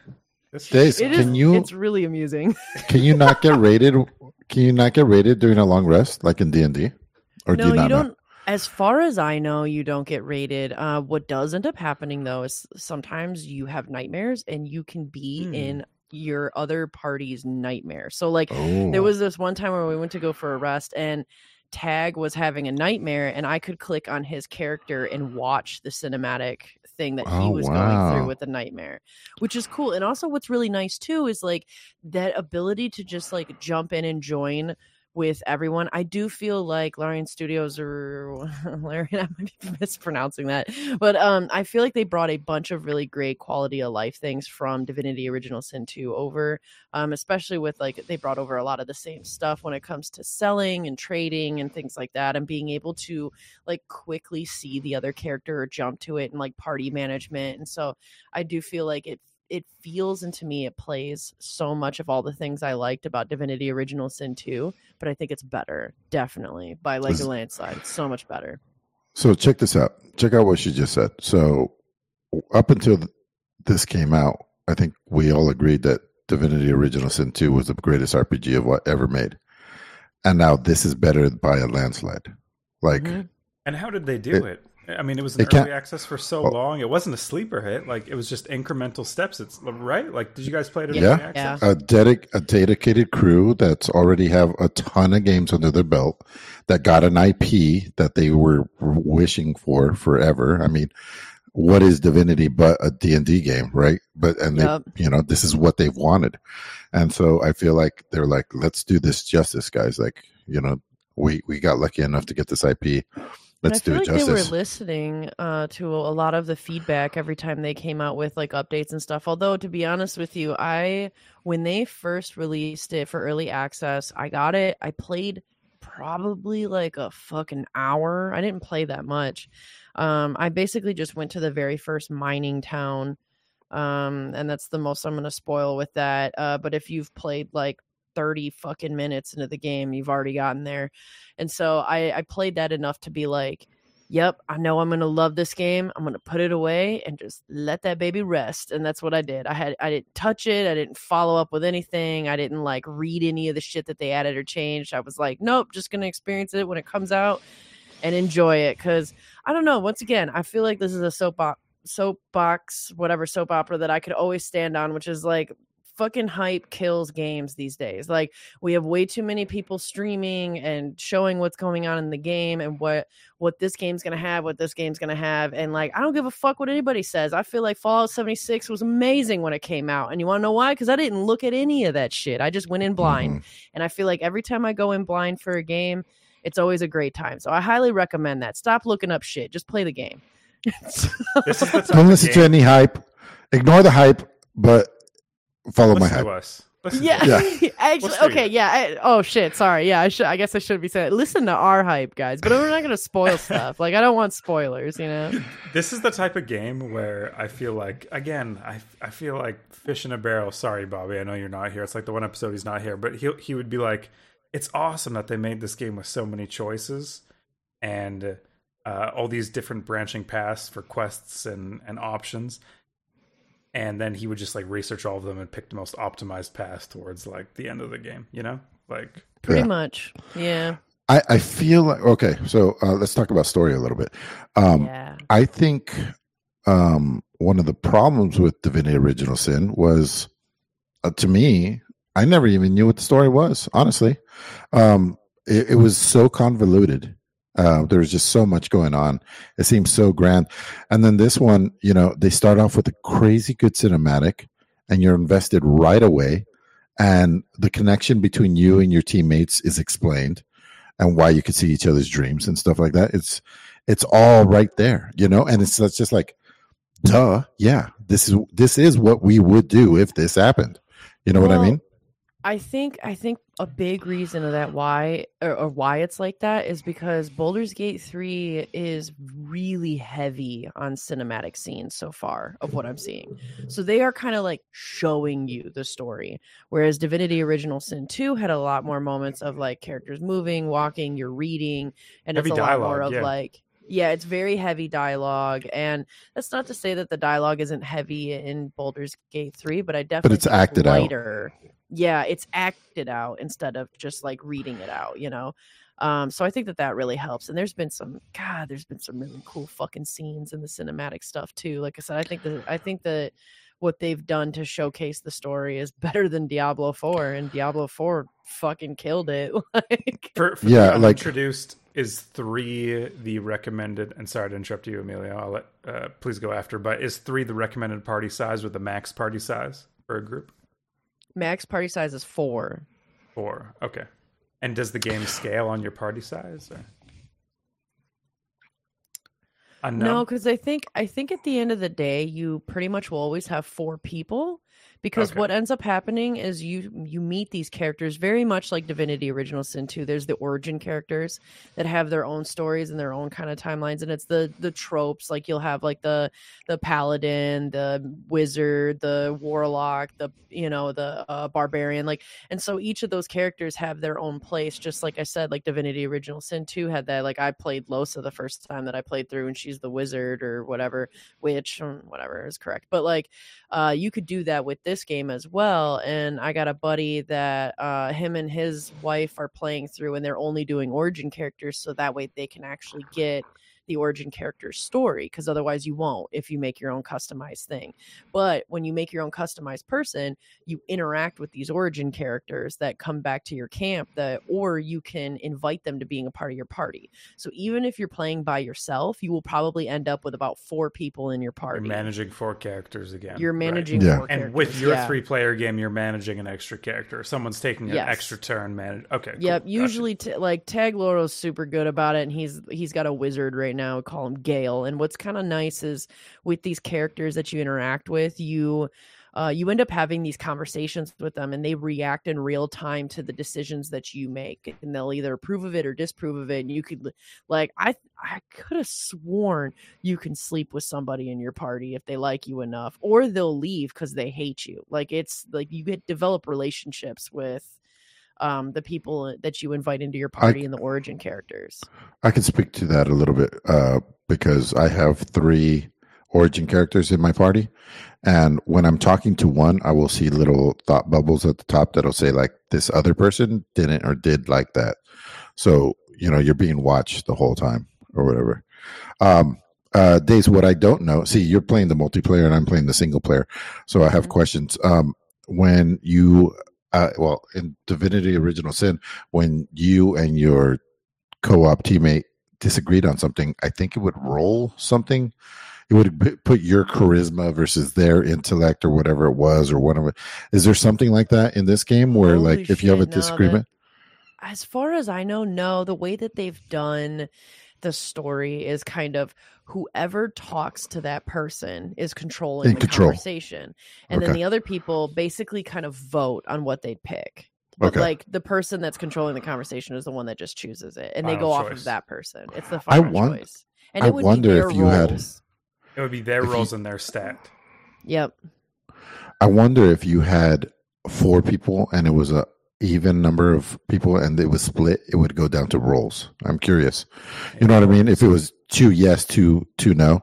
this Days, It is. can you It's really amusing. can you not get rated? Can you not get rated during a long rest like in D and D, or do no, you not you don't. As far as I know, you don't get rated. Uh, what does end up happening though is sometimes you have nightmares and you can be Hmm. in your other party's nightmare. So like Oh, there was this one time where we went to go for a rest and Tag was having a nightmare and I could click on his character and watch the cinematic thing that he Oh, was going through with the nightmare, which is cool. And also what's really nice too is like that ability to just like jump in and join with everyone. I do feel like Larian Studios or Larian, I might be mispronouncing that, but um, I feel like they brought a bunch of really great quality of life things from Divinity Original Sin 2 over, um, especially with like they brought over a lot of the same stuff when it comes to selling and trading and things like that, and being able to like quickly see the other character or jump to it and like party management. And so I do feel like it it feels and to me it plays so much of all the things I liked about Divinity Original Sin 2, but I think it's better, definitely, by like a landslide. It's so much better. So check this out. Check out what she just said. So up until th- this came out, I think we all agreed that Divinity Original Sin 2 was the greatest RPG of what ever made. And now this is better by a landslide. Like Mhm. and how did they do It- it, i mean it was an it early access for so Oh. long it wasn't a sleeper hit like it was just incremental steps it's right like did you guys play it in Yeah. early access a dedic a dedicated crew that's already have a ton of games under their belt that got an IP that they were wishing for forever. I mean, what is Divinity but a D&D game, right? But and Yep. they you know, this is what they've wanted. And so I feel like they're like let's do this justice guys like, you know, we we got lucky enough to get this IP. Let's I feel do it like they were listening uh, to a lot of the feedback every time they came out with like updates and stuff. Although to be honest with you, I when they first released it for early access, I got it. I played probably like a fucking hour. I didn't play that much. Um, I basically just went to the very first mining town, um, and that's the most I'm gonna spoil with that. Uh, but if you've played like 30 fucking minutes into the game, you've already gotten there. And so I, I played that enough to be like, yep, I know I'm gonna love this game. I'm gonna put it away and just let that baby rest. And that's what I did. I had I didn't touch it. I didn't follow up with anything. I didn't like read any of the shit that they added or changed. I was like, nope, just gonna experience it when it comes out and enjoy it. Cause I don't know. Once again, I feel like this is a soap op- soapbox, whatever soap opera that I could always stand on, which is like fucking hype kills games these days. Like we have way too many people streaming and showing what's going on in the game and what what this game's going to have, what this game's going to have and like I don't give a fuck what anybody says. I feel like Fallout 76 was amazing when it came out. And you want to know why? Cuz I didn't look at any of that shit. I just went in blind. Mm-hmm. And I feel like every time I go in blind for a game, it's always a great time. So I highly recommend that. Stop looking up shit. Just play the game. Don't listen to any hype. Ignore the hype, but follow Listen my hype. To us. Listen yeah, yeah. actually, okay, yeah. I, oh shit, sorry. Yeah, I should. I guess I should be saying. Listen to our hype, guys. But we're not going to spoil stuff. Like I don't want spoilers. You know. This is the type of game where I feel like, again, I I feel like fish in a barrel. Sorry, Bobby. I know you're not here. It's like the one episode he's not here, but he he would be like, it's awesome that they made this game with so many choices and uh, all these different branching paths for quests and and options and then he would just like research all of them and pick the most optimized path towards like the end of the game you know? Like pretty yeah. much. Yeah. I, I feel like okay so uh, let's talk about story a little bit. Um yeah. i think um one of the problems with divinity original sin was uh, to me i never even knew what the story was honestly. Um it, it was so convoluted uh, there was just so much going on. It seems so grand. And then this one, you know, they start off with a crazy good cinematic, and you're invested right away. And the connection between you and your teammates is explained, and why you could see each other's dreams and stuff like that. It's it's all right there, you know. And it's, it's just like, duh, yeah, this is this is what we would do if this happened. You know well, what I mean? I think I think a big reason of that why or, or, why it's like that is because Baldur's Gate 3 is really heavy on cinematic scenes so far of what I'm seeing. So they are kind of like showing you the story. Whereas Divinity Original Sin 2 had a lot more moments of like characters moving, walking, you're reading, and heavy it's a dialogue, lot more of yeah. like yeah, it's very heavy dialogue, and that's not to say that the dialogue isn't heavy in Baldur's Gate three, but I definitely but it's acted lighter. out yeah it's acted out instead of just like reading it out you know? Um so i think that that really helps and there's been some god there's been some really cool fucking scenes in the cinematic stuff too like i said i think that i think that what they've done to showcase the story is better than diablo 4 and diablo 4 fucking killed it like for, for yeah like introduced is three the recommended and sorry to interrupt you Emilio I'll let uh, please go after but is three the recommended party size with the max party size for a group Max party size is four. Four. Okay. And does the game scale on your party size? Or? Uh, no, because I think I think at the end of the day, you pretty much will always have four people, because okay. what ends up happening is you you meet these characters very much like divinity original sin 2 there's the origin characters that have their own stories and their own kind of timelines and it's the the tropes like you'll have like the the paladin the wizard the warlock the you know the uh, barbarian like and so each of those characters have their own place just like i said like divinity original sin 2 had that like i played Lohse the first time that i played through and she's the wizard or whatever which mm, whatever is correct but like uh you could do that with this game as well. And I got a buddy that uh, him and his wife are playing through, and they're only doing origin characters, so that way they can actually get the origin character's story because otherwise you won't if you make your own customized thing. But when you make your own customized person, you interact with these origin characters that come back to your camp that or you can invite them to being a part of your party. So even if you're playing by yourself, you will probably end up with about four people in your party. You're managing four characters again. You're managing right. four yeah. And with your yeah. three player game, you're managing an extra character. Someone's taking an yes. extra turn manage okay. Yep. Cool. Usually gotcha. t- like Tag Loro's super good about it and he's he's got a wizard right now. Call him Gale. And what's kind of nice is with these characters that you interact with, you uh, you end up having these conversations with them and they react in real time to the decisions that you make and they'll either approve of it or disapprove of it and you could like i i could have sworn you can sleep with somebody in your party if they like you enough or they'll leave because they hate you like it's like you get develop relationships with um, the people that you invite into your party and the origin characters. I can speak to that a little bit uh, because I have three origin characters in my party, and when I'm talking to one, I will see little thought bubbles at the top that'll say like this other person didn't or did like that. So you know you're being watched the whole time or whatever. Um, uh, Days, what I don't know. See, you're playing the multiplayer and I'm playing the single player, so I have Mhm. questions. Um, when you, uh, well, in Divinity: Original Sin, when you and your co-op teammate disagreed on something, I think it would roll something. It would put your charisma versus their intellect or whatever it was, or whatever. Is there something like that in this game where, Holy like, if you have a shit, no, that- disagreement? as far as I know, no. The way that they've done the story is kind of whoever talks to that person is controlling In the control. conversation, and then the other people basically kind of vote on what they'd pick. But Okay. like the person that's controlling the conversation is the one that just chooses it, and they Final go off of that person. It's the I final choice, and I wonder if their you had- It would be their If you- roles and their stat. Yep. I wonder if you had four people and it was a even number of people and it was split, it would go down to rolls. I'm curious. You know what I mean? If it was two yes, two two no,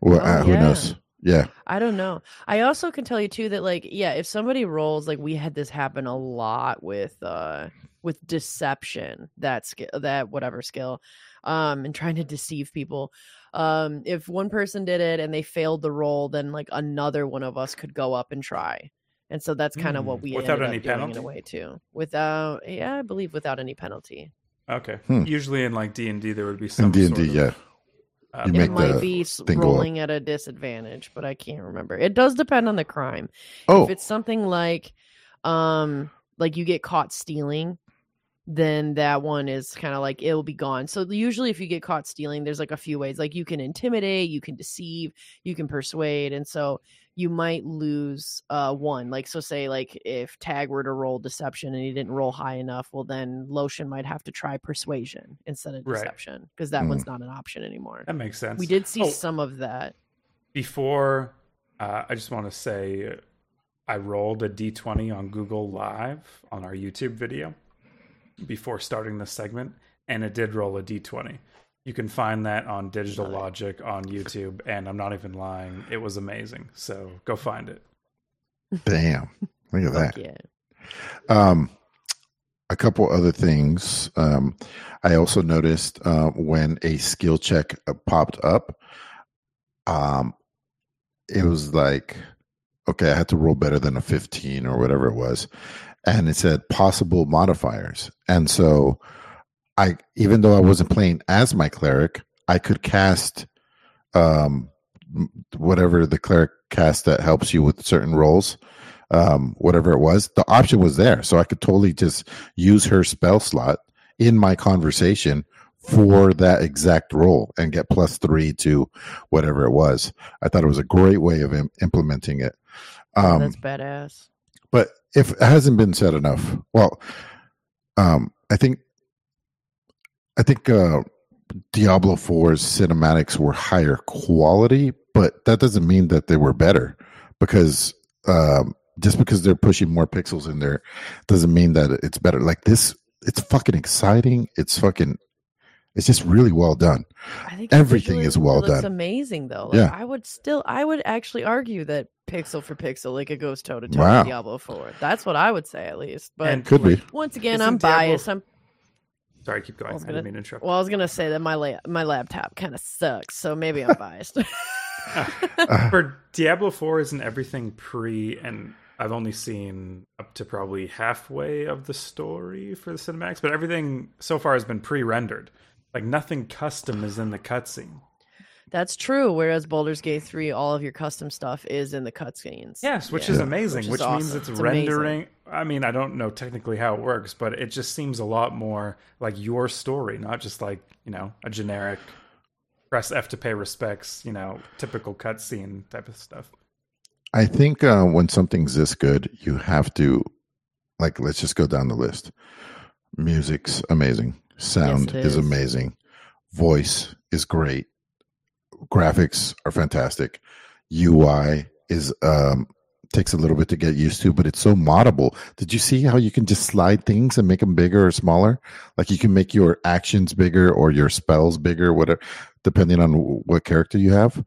well, Oh, uh, who yeah. knows? Yeah, I don't know. I also can tell you too that like yeah, if somebody rolls like we had this happen a lot with uh with deception, that skill that whatever skill um and trying to deceive people. Um if one person did it and they failed the roll, then like another one of us could go up and try. And so that's kind of what Hmm. we Without ended any up doing in penalty? a way too. Without yeah, I believe without any penalty. Okay. Hmm. Usually in like D and D, there would be some in D and D, sort of, yeah. You it make might be s- thing go up. rolling at a disadvantage, but I can't remember. It does depend on the crime. Oh, if it's something like um like you get caught stealing then that one is kind of like it'll be gone so usually if you get caught stealing there's like a few ways like you can intimidate you can deceive you can persuade and so you might lose uh one like so say like if tag were to roll deception and he didn't roll high enough well then lotion might have to try persuasion instead of deception because that Hmm. one's not an option anymore that makes sense. we did see Oh, some of that before. Uh, I just want to say, I rolled a d20 on Google Live on our YouTube video before starting this segment, and it did roll a d20. You can find that on Digital Logic on YouTube, and I'm not even lying. It was amazing. So go find it. damn! Look at that. Yeah Um, a couple other things. Um, I also noticed uh, when a skill check uh, popped up, um, it was like, okay, I had to roll better than a 15 or whatever it was. And it said possible modifiers. And so I, even though I wasn't playing as my cleric, I could cast um, whatever the cleric cast that helps you with certain rolls um, whatever it was, the option was there. So I could totally just use her spell slot in my conversation for that exact role and get plus three to whatever it was. I thought it was a great way of Im- implementing it. Oh, Um, that's badass but if it hasn't been said enough, well, um, I think, I think uh, Diablo 4's cinematics were higher quality, but that doesn't mean that they were better because um, just because they're pushing more pixels in there doesn't mean that it's better. Like this, it's fucking exciting. It's fucking, it's just really well done. I think Everything is well it looks done. Amazing though. Like, Yeah. I would still, I would actually argue that pixel for pixel, like it goes toe to toe with Diablo Four. That's what I would say at least. But And Could be. once again, Isn't I'm Diablo- biased. I'm Sorry, keep going. I, was didn't gonna- mean to interrupt. well. I was gonna say that my la- my laptop kind of sucks, so maybe I'm biased. For Diablo 4 isn't everything pre and I've only seen up to probably halfway of the story for the cinematics, but everything so far has been pre-rendered. Like nothing custom is in the cutscene. That's true. Whereas Baldur's Gate three, all of your custom stuff is in the cutscenes. Yes, which Yeah. is amazing, Which which, is means awesome. it's, It's amazing. rendering. I mean, I don't know technically how it works, but it just seems a lot more like your story, not just like, you know, a generic press F to pay respects, you know, typical cutscene type of stuff. I think uh, when something's this good, you have to, like, let's just go down the list. Music's amazing. Sound it is is. amazing. Voice is great. Graphics are fantastic. UI is um, takes a little bit to get used to, but it's so moddable. Did you see how you can just slide things and make them bigger or smaller? Like you can make your actions bigger or your spells bigger, whatever, depending on what character you have.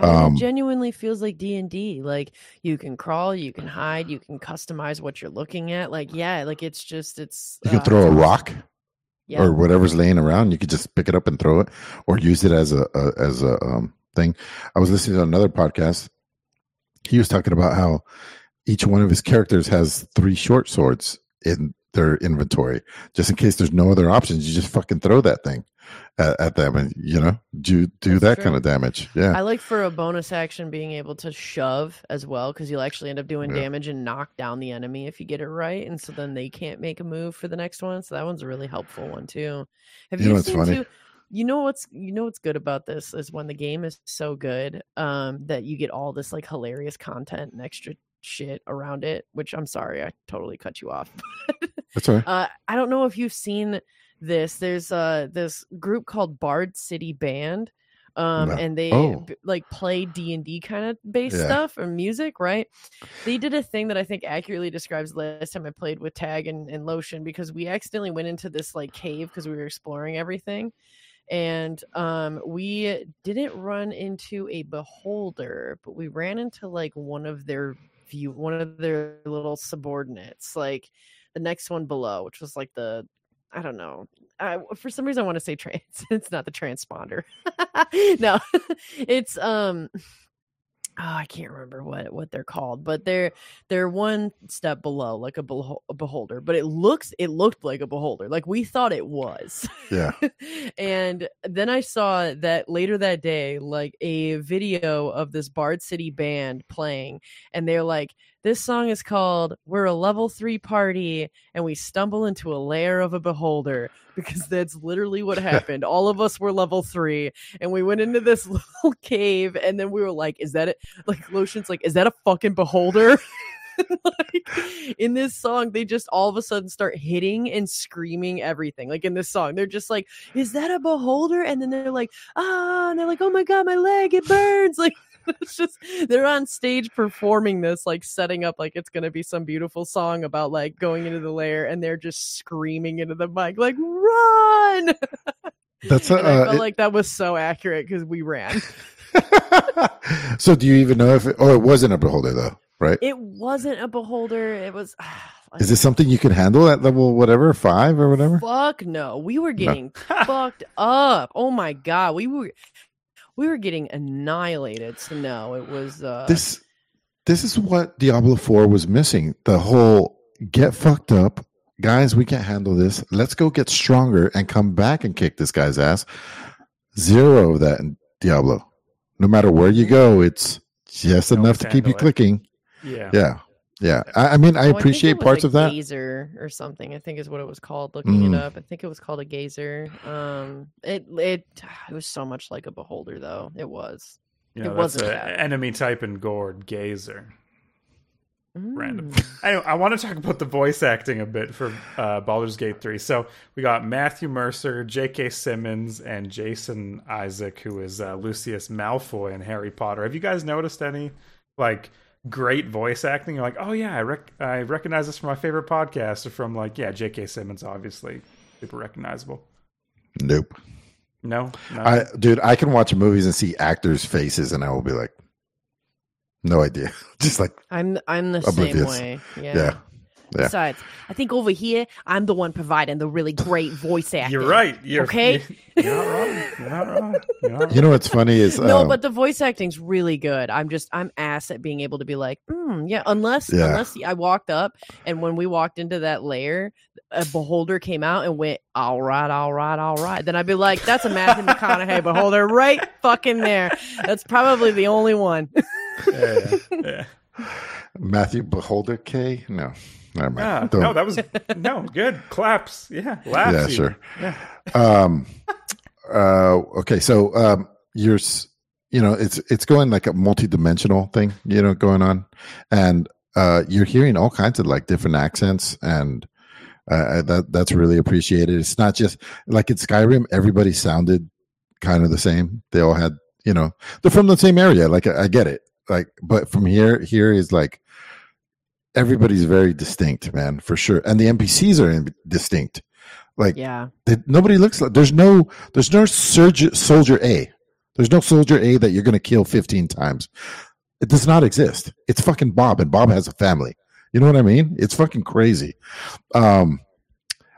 Um, it genuinely feels like D and D. Like you can crawl, you can hide, you can customize what you're looking at. Like yeah, like it's just it's. You can uh, throw a rock Yeah. or whatever's laying around. You could just pick it up and throw it, or use it as a, a as a um, thing. I was listening to another podcast. He was talking about how each one of his characters has three short swords in their inventory, just in case there's no other options. You just fucking throw that thing at, at them, and you know, do do That's that true. kind of damage. Yeah, I like for a bonus action being able to shove as well because you'll actually end up doing Yeah. damage and knock down the enemy if you get it right, and so then they can't make a move for the next one. So that one's a really helpful one too. Have You you, know seen funny? too? You know what's you know what's good about this is when the game is so good um, that you get all this like hilarious content and extra shit around it. Which I'm sorry, I totally cut you off. that's right. Uh, I don't know if you've seen this. There's uh this group called Bard City Band, um, No. and they Oh. b- like play D and D kind of based Yeah. stuff or music, right? They did a thing that I think accurately describes the last time I played with Tag and, and Lotion because we accidentally went into this like cave because we were exploring everything. And um, we didn't run into a beholder, but we ran into like one of their view, one of their little subordinates, like the next one below, which was like the I don't know. I, for some reason, I want to say trans. It's not the transponder. no, it's um. Oh, I can't remember what what they're called, but they're they're one step below, like a, beho- a beholder. But it looks it looked like a beholder, like we thought it was. Yeah, and then I saw that later that day, like a video of this Bard City band playing, and they're like, "This song is called "We're a Level Three Party," and we stumble into a lair of a beholder." Because that's literally what happened. All of us were level three, and we went into this little cave, and then we were like, "Is that it?" Like Lotion's like, "Is that a fucking beholder?" like in this song they just all of a sudden start hitting and screaming everything like in this song they're just like is that a beholder and then they're like ah and they're like oh my god my leg it burns like it's just they're on stage performing this like setting up like it's gonna be some beautiful song about like going into the lair and they're just screaming into the mic like run that's a, and i uh, it- like that was so accurate because we ran so do you even know if it, oh it wasn't a beholder though right it wasn't a beholder it was like, is this something you can handle at level whatever five or whatever Fuck no. We were getting fucked up. Oh my god. We were we were getting annihilated. So no, it was uh this this is what diablo 4 was missing the whole get fucked up guys we can't handle this let's go get stronger and come back and kick this guy's ass zero of that in diablo no matter where you go it's just No enough to keep you it. clicking Yeah. yeah yeah i, I mean i oh, think appreciate it was parts a of that Gazer or something. I think is what it was called. Looking Mm. it up. I think it was called a gazer. Um it it it was so much like a beholder though. It was. You It know, that's wasn't a enemy type in Gord, Gazer. Random. Mm. Anyway, I want to talk about the voice acting a bit for uh, Baldur's Gate 3. So we got Matthew Mercer, J.K. Simmons, and Jason Isaac, who is uh, Lucius Malfoy in Harry Potter. Have you guys noticed any like great voice acting? You're like, oh yeah, I rec- I recognize this from my favorite podcast, or from like yeah, J.K. Simmons, obviously super recognizable. nope No, no. I, dude, I can watch movies and see actors' faces, and I will be like, no idea. Just like, I'm I'm the Oblivious. same way. yeah, Yeah. Yeah. Besides, I think over here I'm the one providing the really great voice acting. You're right. You're, Okay. You're not wrong. You're not wrong. You're not wrong. You know what's funny is no, um, but the voice acting's really good. I'm just I'm ass at being able to be like, mm, yeah. Unless Yeah. unless I walked up and when we walked into that lair, a beholder came out and went, all right, all right, all right. Then I'd be like, that's a Matthew McConaughey beholder right fucking there. That's probably the only one. yeah, yeah. Matthew Beholder K. No, never mind. Ah, no, that was no good. Claps. Yeah, laughs. yeah, even. sure. Yeah. um uh okay so um you're you know it's it's going like a multi-dimensional thing you know going on and uh you're hearing all kinds of like different accents and uh, that that's really appreciated it's not just like in skyrim everybody sounded kind of the same they all had you know they're from the same area like i, I get it like but from here here is like everybody's very distinct man for sure. And the npcs are in, distinct. Like Yeah. they, nobody looks like there's no there's no surge, soldier a. There's no soldier a that you're going to kill 15 times. It does not exist. It's fucking bob and bob has a family. You know what i mean? It's fucking crazy. Um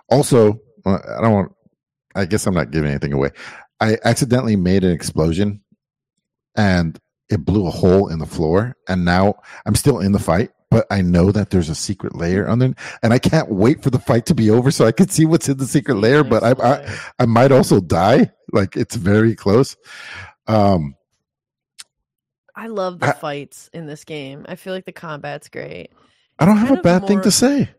also uh, i don't want i guess i'm not giving anything away. I accidentally made an explosion and it blew a hole in the floor and now i'm still in the fight but i know that there's a secret layer on there and i can't wait for the fight to be over so i can see what's in the secret layer but I, I i might also die like it's very close um I love the I- fights in this game. I feel like the combat's great. i don't have a bad thing to say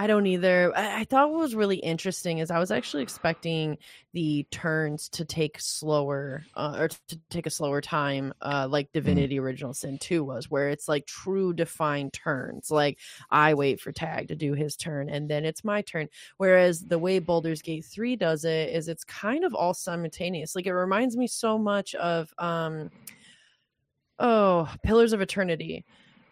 I don't either. I, I thought what was really interesting is I was actually expecting the turns to take slower, uh, or to take a slower time, uh, like Divinity Original Sin 2 was, where it's like true defined turns. Like I wait for Tag to do his turn and then it's my turn. Whereas the way Baldur's Gate 3 does it is it's kind of all simultaneous. Like it reminds me so much of, um, oh, Pillars of Eternity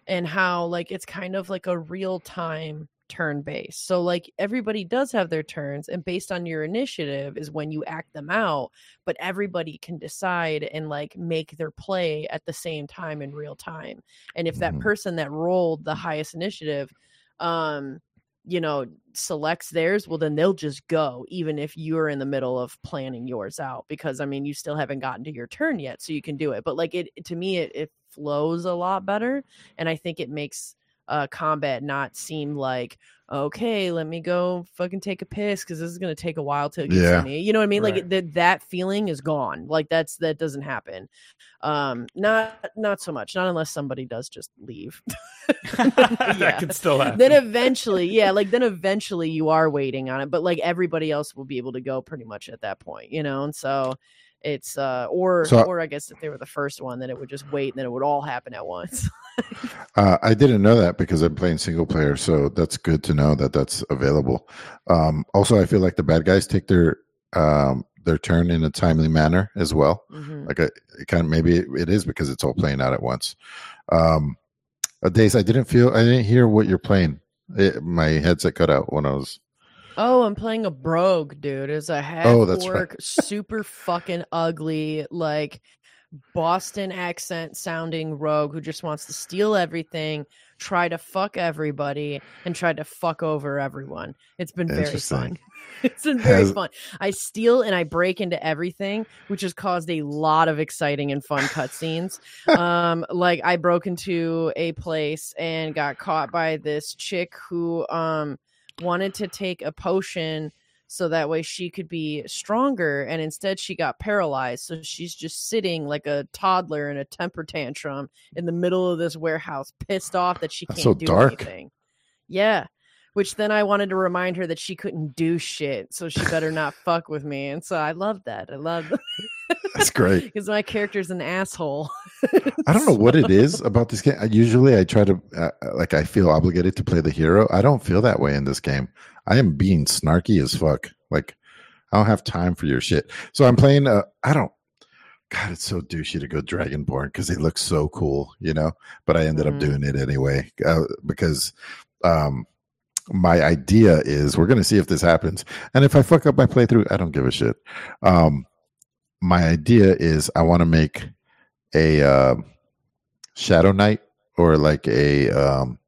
and how like it's kind of like a real time turn based. So like everybody does have their turns and based on your initiative is when you act them out, but everybody can decide and like make their play at the same time in real time. And if that Mhm. person that rolled the highest initiative um you know selects theirs well then they'll just go even if you're in the middle of planning yours out because i mean you still haven't gotten to your turn yet so you can do it but like it to me it, it flows a lot better and i think it makes uh combat not seem like okay let me go fucking take a piss because this is going to take a while to get Yeah. to me you know what i mean Right. like that that feeling is gone like that's that doesn't happen um not not so much not unless somebody does just leave that could still happen. then eventually yeah like then eventually you are waiting on it but like everybody else will be able to go pretty much at that point you know and so it's uh or So- or i guess if they were the first one then it would just wait and then it would all happen at once Uh, I didn't know that because I'm playing single player, so that's good to know that that's available. Um, also, I feel like the bad guys take their um, their turn in a timely manner as well. Mhm. Like, a, it kind of maybe it, it is because it's all playing out at once. Um, uh, Days, I didn't feel I didn't hear what you're playing. It, my headset cut out when I was. Oh i'm playing a brogue dude. It's a half Oh, that's right. super fucking ugly like boston accent sounding rogue who just wants to steal everything try to fuck everybody and try to fuck over everyone. It's been very fun. It's been very Has- fun. I steal and i break into everything which has caused a lot of exciting and fun cutscenes. Um like i broke into a place and got caught by this chick who um wanted to take a potion so that way she could be stronger and instead she got paralyzed. So she's just sitting like a toddler in a temper tantrum in the middle of this warehouse pissed off that she That's can't so do dark. anything. Yeah which then i wanted to remind her that she couldn't do shit so she better not fuck with me and so i love that i love That's great. because my character's an asshole I don't know what it is about this game. I, usually, I try to uh, like I feel obligated to play the hero. I don't feel that way in this game. I am being snarky as fuck. Like I don't have time for your shit. So I'm playing. Uh, I don't. God, it's so douchey to go Dragonborn because they look so cool, you know. But I ended Mhm. up doing it anyway uh, because um, my idea is we're going to see if this happens, and if I fuck up my playthrough, I don't give a shit. Um, my idea is I want to make a uh, shadow knight or like a um,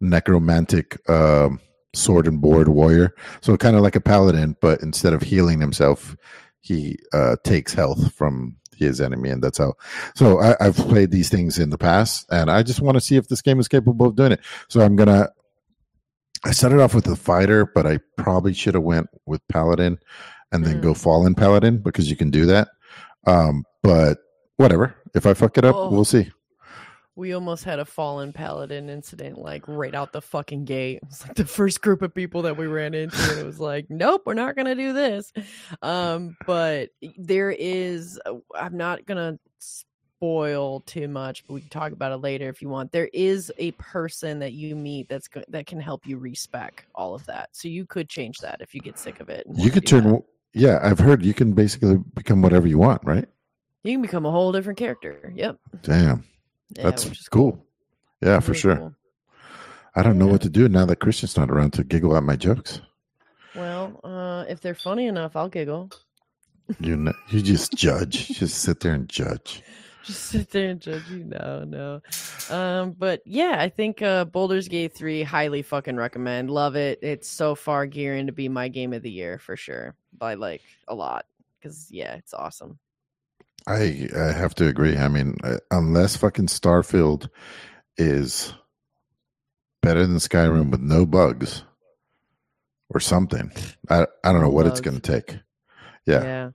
necromantic um, sword and board warrior. So kind of like a paladin, but instead of healing himself, he uh, takes health from his enemy, and that's how. So I, I've played these things in the past, and I just want to see if this game is capable of doing it. So I'm gonna. I started off with the fighter, but I probably should have went with paladin, and then Mm. go fallen paladin because you can do that. Um, but whatever. If I fuck it up, Oh. we'll see. we almost had a fallen paladin incident like right out the fucking gate it was like the first group of people that we ran into and it was like nope we're not gonna do this um but there is uh, i'm not gonna spoil too much but we can talk about it later if you want there is a person that you meet that's go- that can help you respec all of that so you could change that if you get sick of it You could turn. that. Yeah, I've heard you can basically become whatever you want, right? you can become a whole different character yep Damn. Yeah, That's is cool. Yeah, for Really sure. cool. I don't know Yeah. what to do now that Christian's not around to giggle at my jokes. Well, uh, if they're funny enough, I'll giggle. You know, you just judge. just sit there and judge. Just sit there and judge you. No, no. Um, but yeah, I think uh, Baldur's Gate 3, highly fucking recommend. Love it. It's so far gearing to be my game of the year for sure. By like a lot. Because, yeah, it's awesome. I I have to agree. I mean, uh, unless fucking Starfield is better than Skyrim with no bugs or something, I I don't know No what it's going to take. Yeah, Yeah.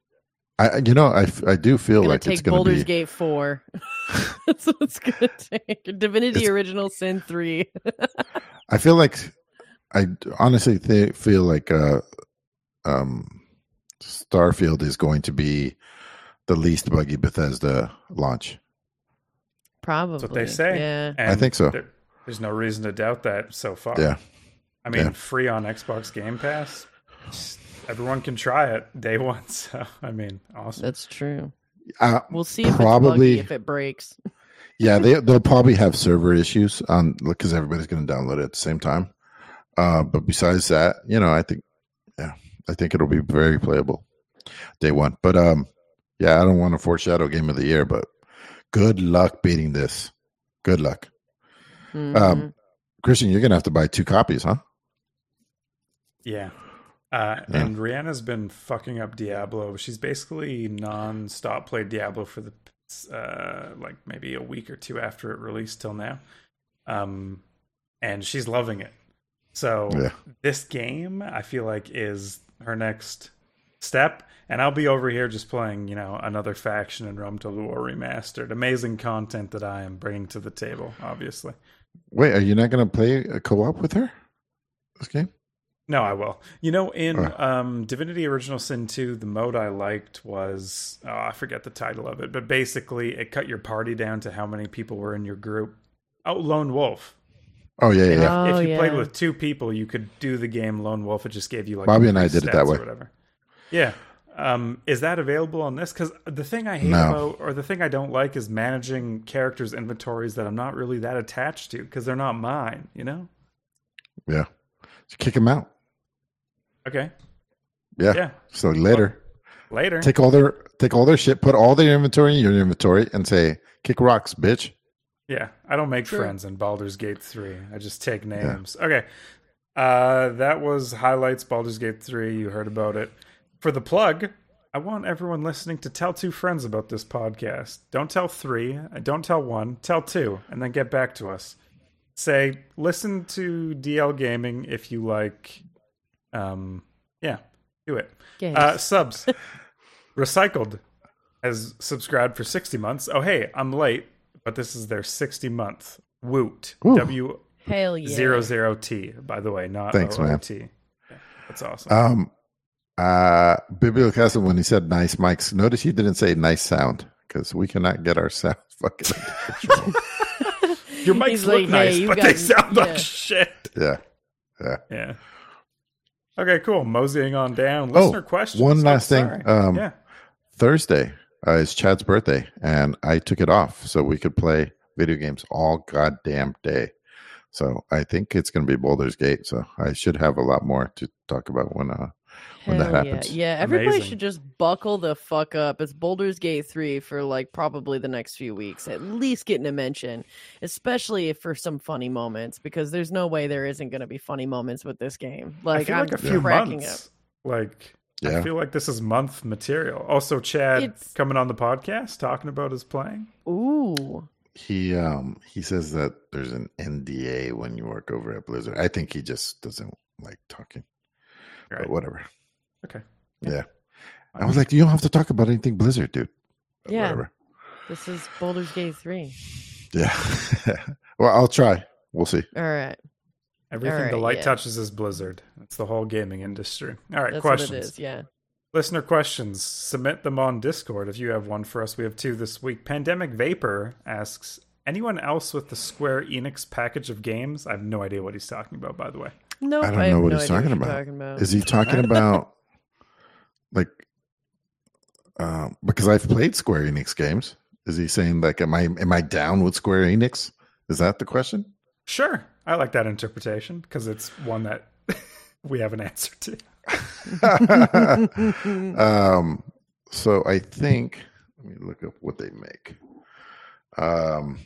I I- you know I, I do feel Gonna like take it's going to Boulder's be. Gate 4. That's what it's gonna take. Divinity It's- Original Sin 3. I feel like I honestly th- feel like uh um Starfield is going to be the least buggy Bethesda launch. Probably. what they say. Yeah. And I think so. there- there's no reason to doubt that so far. Yeah. I mean, Yeah. free on Xbox Game Pass. Everyone can try it day one. So, I mean, awesome. That's true. Uh, We'll see if Probably- it's buggy if it breaks. yeah, they they'll probably have server issues on because everybody's going to download it at the same time. Uh, but besides that, you know, I think, yeah, I think it'll be very playable day one. But um, yeah, I don't want to foreshadow game of the year, but good luck beating this. Good luck, Mhm. um, Christian. You're gonna have to buy two copies, huh? Yeah. Uh, Yeah. And Rihanna's been fucking up Diablo. She's basically non-stop played Diablo for the uh, like maybe a week or two after it released till now, um, and she's loving it. So Yeah. this game, I feel like, is her next step. And I'll be over here just playing, you know, another faction in Rome Total War remastered. Amazing content that I am bringing to the table, obviously. Wait, are you not gonna play a co-op with her? This game? No, I will. You know, in Uh. um, Divinity Original Sin 2, the mode I liked was oh, I forget the title of it, but basically it cut your party down to how many people were in your group. Oh, Lone Wolf. Oh yeah, yeah. Yeah. if, Oh, if you played with two people, you could do the game Lone Wolf. It just gave you like Bobby and I did it that stats or way. Whatever. Yeah. Um, is that available on this? Because the thing I hate No. about, or the thing I don't like, is managing characters' inventories that I'm not really that attached to because they're not mine. You know? yeah. So kick them out. Okay. Yeah. Yeah. So later. Later. take all their take all their shit, put all their inventory in your inventory, and say, "Kick rocks, bitch." Yeah, I don't make Sure. friends in Baldur's Gate 3. I just take names. Okay. Uh that was highlights Baldur's Gate 3. You heard about it. For the plug, I want everyone listening to tell two friends about this podcast. Don't tell 3, uh, don't tell 1, tell 2 and then get back to us. Say listen to DL Gaming if you like um yeah, do it. Games. Uh, subs. Recycled has subscribed for 60 months. Oh, hey, I'm late, but this is their 60 month. Woot. Ooh. W Hell yeah. zero zero T, by the way, not Thanks, man. OOT. Yeah, that's awesome. Um, uh, Bibliocastle when he said nice mics, notice he didn't say nice sound because we cannot get our sound fucking. under control. Your mics He's look like, nice, hey, but got- they sound yeah. like shit. Yeah. Yeah. Yeah. Okay, cool. Moseying on down. Listener questions. One last thing. Um, yeah. Thursday uh, is Chad's birthday, and I took it off so we could play video games all goddamn day. So I think it's going to be Boulder's Gate. So I should have a lot more to talk about when uh when that happens. Yeah, yeah. Everybody Amazing. should just buckle the fuck up. It's Boulder's Gate 3 for like probably the next few weeks, at least getting a mention, especially for some funny moments, because there's no way there isn't going to be funny moments with this game. I Like, feel I'm like a few cracking months. Like I feel like this is month material. Also, Chad It's- coming on the podcast talking about his playing. up. Ooh. He um he says that there's an NDA when you work over at Blizzard. I think he just doesn't like talking. Right. But whatever. Okay. Yeah. I was like, you don't have to talk about anything Blizzard, dude. But Yeah. Whatever. This is Boulder's Gate 3. Yeah. well, I'll try. We'll see. All right. Everything the light yeah. touches is Blizzard. That's the whole gaming industry. All right, That's questions. what it is. Yeah. Listener questions. Submit them on Discord if you have one for us. We have two this week. Pandemic Vapor asks Anyone else with the Square Enix package of games? I have no idea what he's talking about, by the way. No, I don't have know what no he's talking about. talking about. Is he talking about um because I've played Square Enix games. Is he saying like, am I am I down with Square Enix? Is that the question? Sure, I like that interpretation because it's one that we have an answer to. um, so I think let me look up what they make. Um,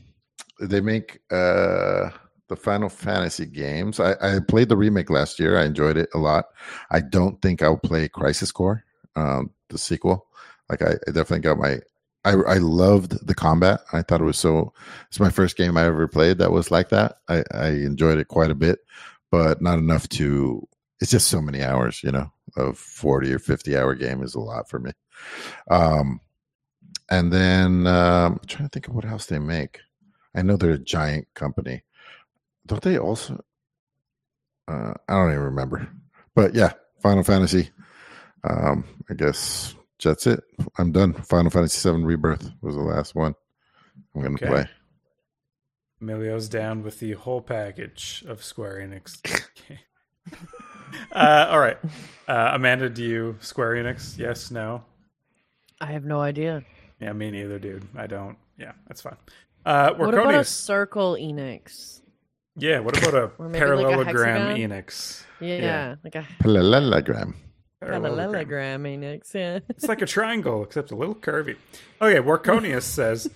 they make uh the Final Fantasy games. I, I played the remake last year. I enjoyed it a lot. I don't think I'll play Crisis Core, um, the sequel. Like I, I definitely got my. I I loved the combat. I thought it was so. It's my first game I ever played that was like that. I I enjoyed it quite a bit, but not enough to. It's just so many hours, you know. A forty or fifty hour game is a lot for me. Um, and then um, I'm trying to think of what else they make. I know they're a giant company. Don't they also? Uh, I don't even remember. But yeah, Final Fantasy. Um, I guess that's it. I'm done. Final Fantasy VII Rebirth was the last one. I'm gonna Okay. play. Emilio's down with the whole package of Square Enix. Uh, all right, uh, Amanda, do you Square Enix? Yes, no. I have no idea. Yeah, me neither, dude. I don't. Yeah, that's fine. Uh, What about a circle Enix? Yeah, what about a Or maybe like a parallelogram hexagon? Enix? Yeah, Yeah. like a Parallelogram. Parallelogram Enix. Yeah. It's like a triangle, except a little curvy. Okay, Warconius says,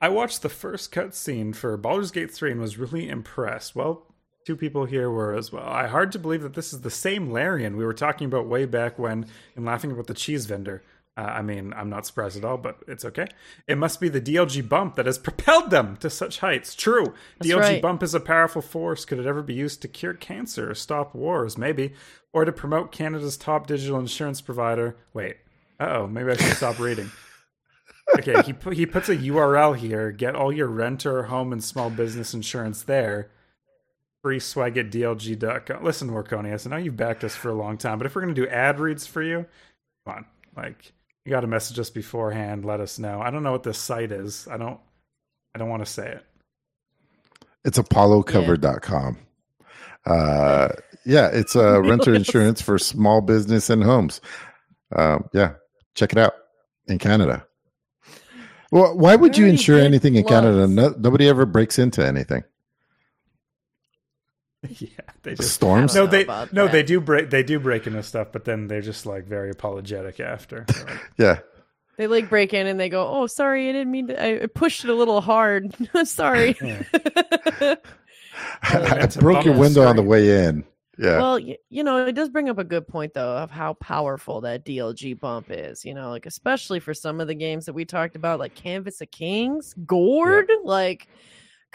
I watched the first cutscene for Baldur's Gate 3 and was really impressed. Well, two people here were as well. I hard to believe that this is the same Larian we were talking about way back when in laughing about the cheese vendor. Uh, I mean, I'm not surprised at all, but it's okay. It must be the DLG bump that has propelled them to such heights. True. That's DLG right. bump is a powerful force. Could it ever be used to cure cancer or stop wars? Maybe. Or to promote Canada's top digital insurance provider. Wait. Uh oh, maybe I should stop reading. Okay, he pu- he puts a URL here. Get all your renter, home, and small business insurance there. Free swag at DLG.com. Listen, Warconius, I know you've backed us for a long time, but if we're going to do ad reads for you, come on. Like, you got to message us beforehand. Let us know. I don't know what this site is. I don't. I don't want to say it. It's apollocover.com. Uh, yeah, it's a renter insurance for small business and homes. Um, yeah, check it out in Canada. Well, why would you insure anything in Canada? No, nobody ever breaks into anything. yeah, they just Storms. No, they no, that. they do break they do break into stuff, but then they're just like very apologetic after. Like, Yeah, They like break in and they go, "Oh, sorry, I didn't mean to. I I pushed it a little hard. sorry." Yeah. I broke your the window on the way in. Yeah, Well, y- you know, it does bring up a good point though of how powerful that DLG bump is. You know, like especially for some of the games that we talked about, like Canvas of Kings, Gord. Like,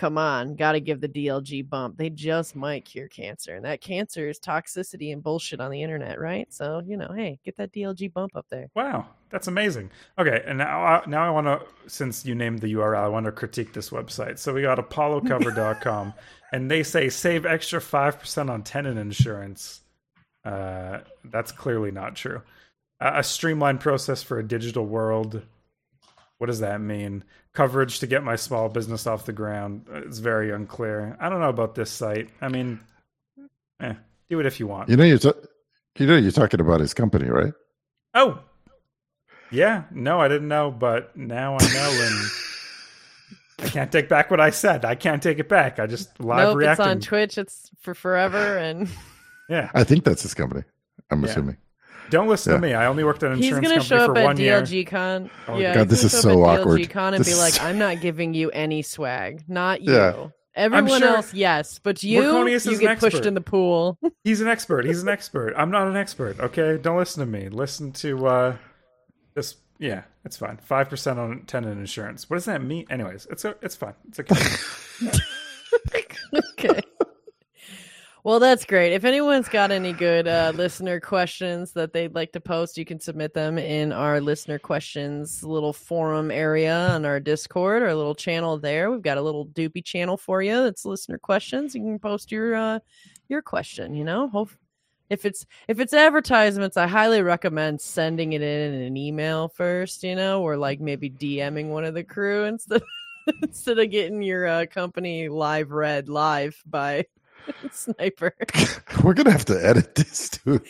come on, got to give the DLG bump. They just might cure cancer, and that cancer is toxicity and bullshit on the internet, right? So you know, hey, get that DLG bump up there. Wow, that's amazing. Okay, and now I, now I want to, since you named the URL, I want to critique this website. So we got apollocover.com, and they say save extra 5% on tenant insurance. Uh, that's clearly not true. Uh, a streamlined process for a digital world. What does that mean? Coverage to get my small business off the ground. Uh, It's very unclear. I don't know about this site. I mean, eh, do it if you want. you know you're ta- you know you're talking about his company, right? Oh, yeah. No, I didn't know, but now I know, and I can't take back what I said. I can't take it back. I just live nope, reacting. it's on Twitch. It's for forever, and yeah. I think that's his company. I'm Yeah. assuming. Don't listen Yeah. to me. I only worked at an he's insurance gonna show up at one year. DLG Con. Oh, yeah, God, this gonna is show up so at awkward. DLG Con and This be like, is- "I'm not giving you any swag, not you." Yeah. Everyone sure- else, yes, but you, Warconius you is get pushed in the pool. He's an expert. He's an expert. I'm not an expert. Okay, don't listen to me. Listen to uh, this. Yeah, it's fine. Five percent on tenant insurance. What does that mean? Anyways, it's a, it's fine. It's okay. okay. Well, that's great. If anyone's got any good uh, listener questions that they'd like to post, you can submit them in our listener questions little forum area on our Discord, our little channel there. We've got a little doopy channel for you. That's listener questions. You can post your uh, your question. You know, Hope, if it's if it's advertisements, I highly recommend sending it in an email first. You know, or like maybe DMing one of the crew instead instead of getting your uh, company live read live by sniper. We're gonna have to edit this, dude.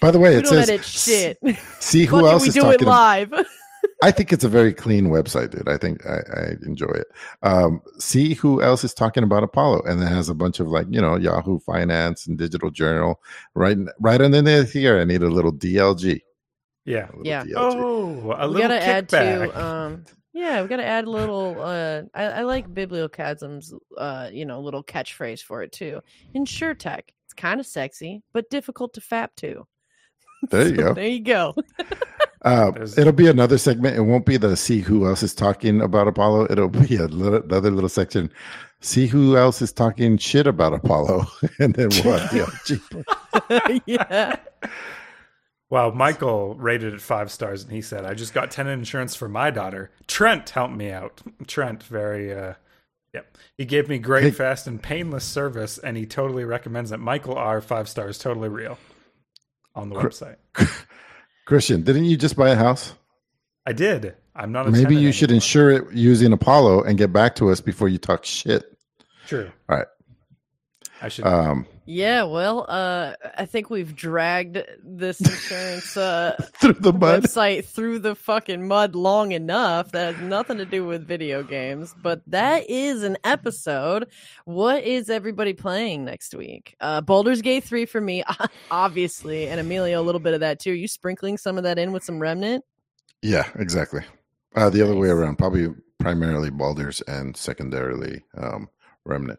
By the way, we it don't says edit shit. see who Fuck it, else we is do talking. it live. I think it's a very clean website, dude. I think I, I enjoy it. Um, see who else is talking about Apollo, and it has a bunch of like you know Yahoo Finance and Digital Journal right right underneath here. I need a little DLG. Yeah. A little Yeah. DLG. Oh, a we little gotta add to um yeah we gotta add a little uh i, I like bibliochasm's uh you know little catchphrase for it too insure tech it's kind of sexy but difficult to fap to There you So go. there you go Uh, it'll be another segment. It won't be the see who else is talking about Apollo. It'll be a little, another little section. See who else is talking shit about Apollo, and then we'll have DLG. yeah Well, Michael rated it five stars, and he said, "I just got tenant insurance for my daughter. Trent helped me out. Trent, very, uh, yep. He gave me great, Hey. fast, and painless service, and he totally recommends it. Michael R. Five stars, totally real, on the website. Christian, didn't you just buy a house? I did. I'm not. A Maybe you should anymore. insure it using Apollo and get back to us before you talk shit. True. All right. I should. Um, yeah well uh i think we've dragged this insurance uh through the mud. website through the fucking mud long enough that has nothing to do with video games but that is an episode what is everybody playing next week uh Baldur's Gate 3 for me obviously and Emilio a little bit of that too Are you sprinkling some of that in with some remnant Yeah, exactly. Uh, the other way around, probably primarily Baldur's and secondarily um, Remnant.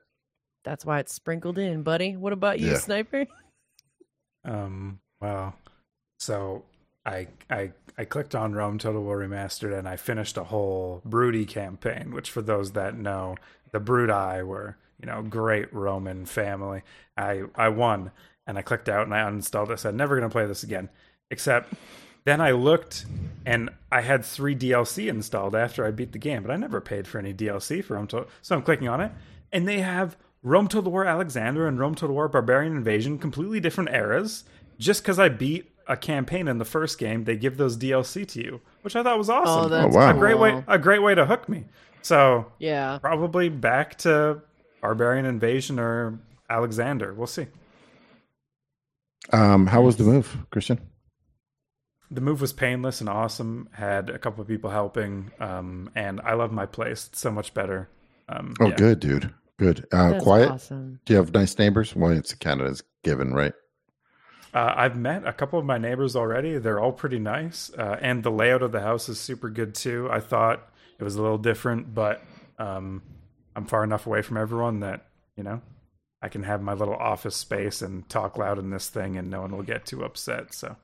That's why it's sprinkled in buddy what about you Yeah. sniper Um. Well, so I I I clicked on Rome Total War Remastered and I finished a whole Brutii campaign, which for those that know, the Brutii were you know great Roman family. I I won and I clicked out and I uninstalled it. I said never gonna play this again. Except then I looked and I had three DLC installed after I beat the game, but I never paid for any DLC for Rome Total. So I'm clicking on it and they have Rome Total War Alexander and Rome Total War Barbarian Invasion, completely different eras. Just because I beat a campaign in the first game, they give those DLC to you, which I thought was awesome. oh that's wow. a great way, a great way to hook me. So yeah probably back to Barbarian Invasion or Alexander. We'll see. Um, how was the move, Christian? The move was painless and awesome. Had a couple of people helping, um, and I love my place. It's so much better. Um, Oh, yeah. good, dude. Good. Uh, That's quiet. awesome Do you have nice neighbors? Well, it's Canada's given, right? Uh, I've met a couple of my neighbors already. They're all pretty nice, uh, and the layout of the house is super good too. I thought it was a little different, but um, I'm far enough away from everyone that you know I can have my little office space and talk loud in this thing, and no one will get too upset. So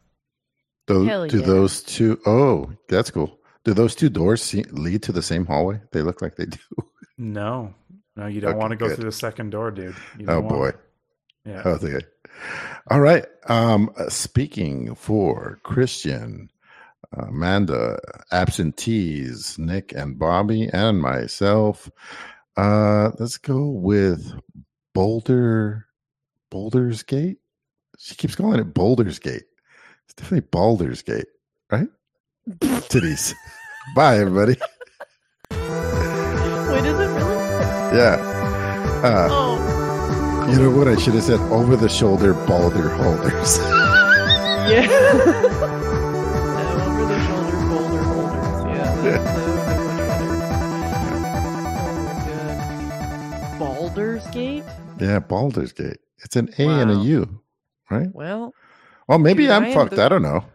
Those, Hell do yeah. those two oh that's cool. Do those two doors see, lead to the same hallway? They look like they do. no, no, you don't Okay, want to go good. through the second door, dude. You Oh don't boy. want- yeah. Okay. All right. Um, uh, speaking for Christian, Amanda, absentees, Nic and Bobby, and myself. Uh, let's go with Boulder, Boulder's Gate. She keeps calling it Boulder's Gate. It's definitely Baldur's Gate, right? Titties. Bye, everybody. wait is it really Yeah. Uh, oh you know what? I should have said over the shoulder Balder holders. Yeah. Over the shoulder folder holders. Yeah. That, that would be. Good. Baldur's Gate? yeah, Baldur's Gate. It's an A and a U, right? Well, Well, maybe I'm fucked. the- I don't know.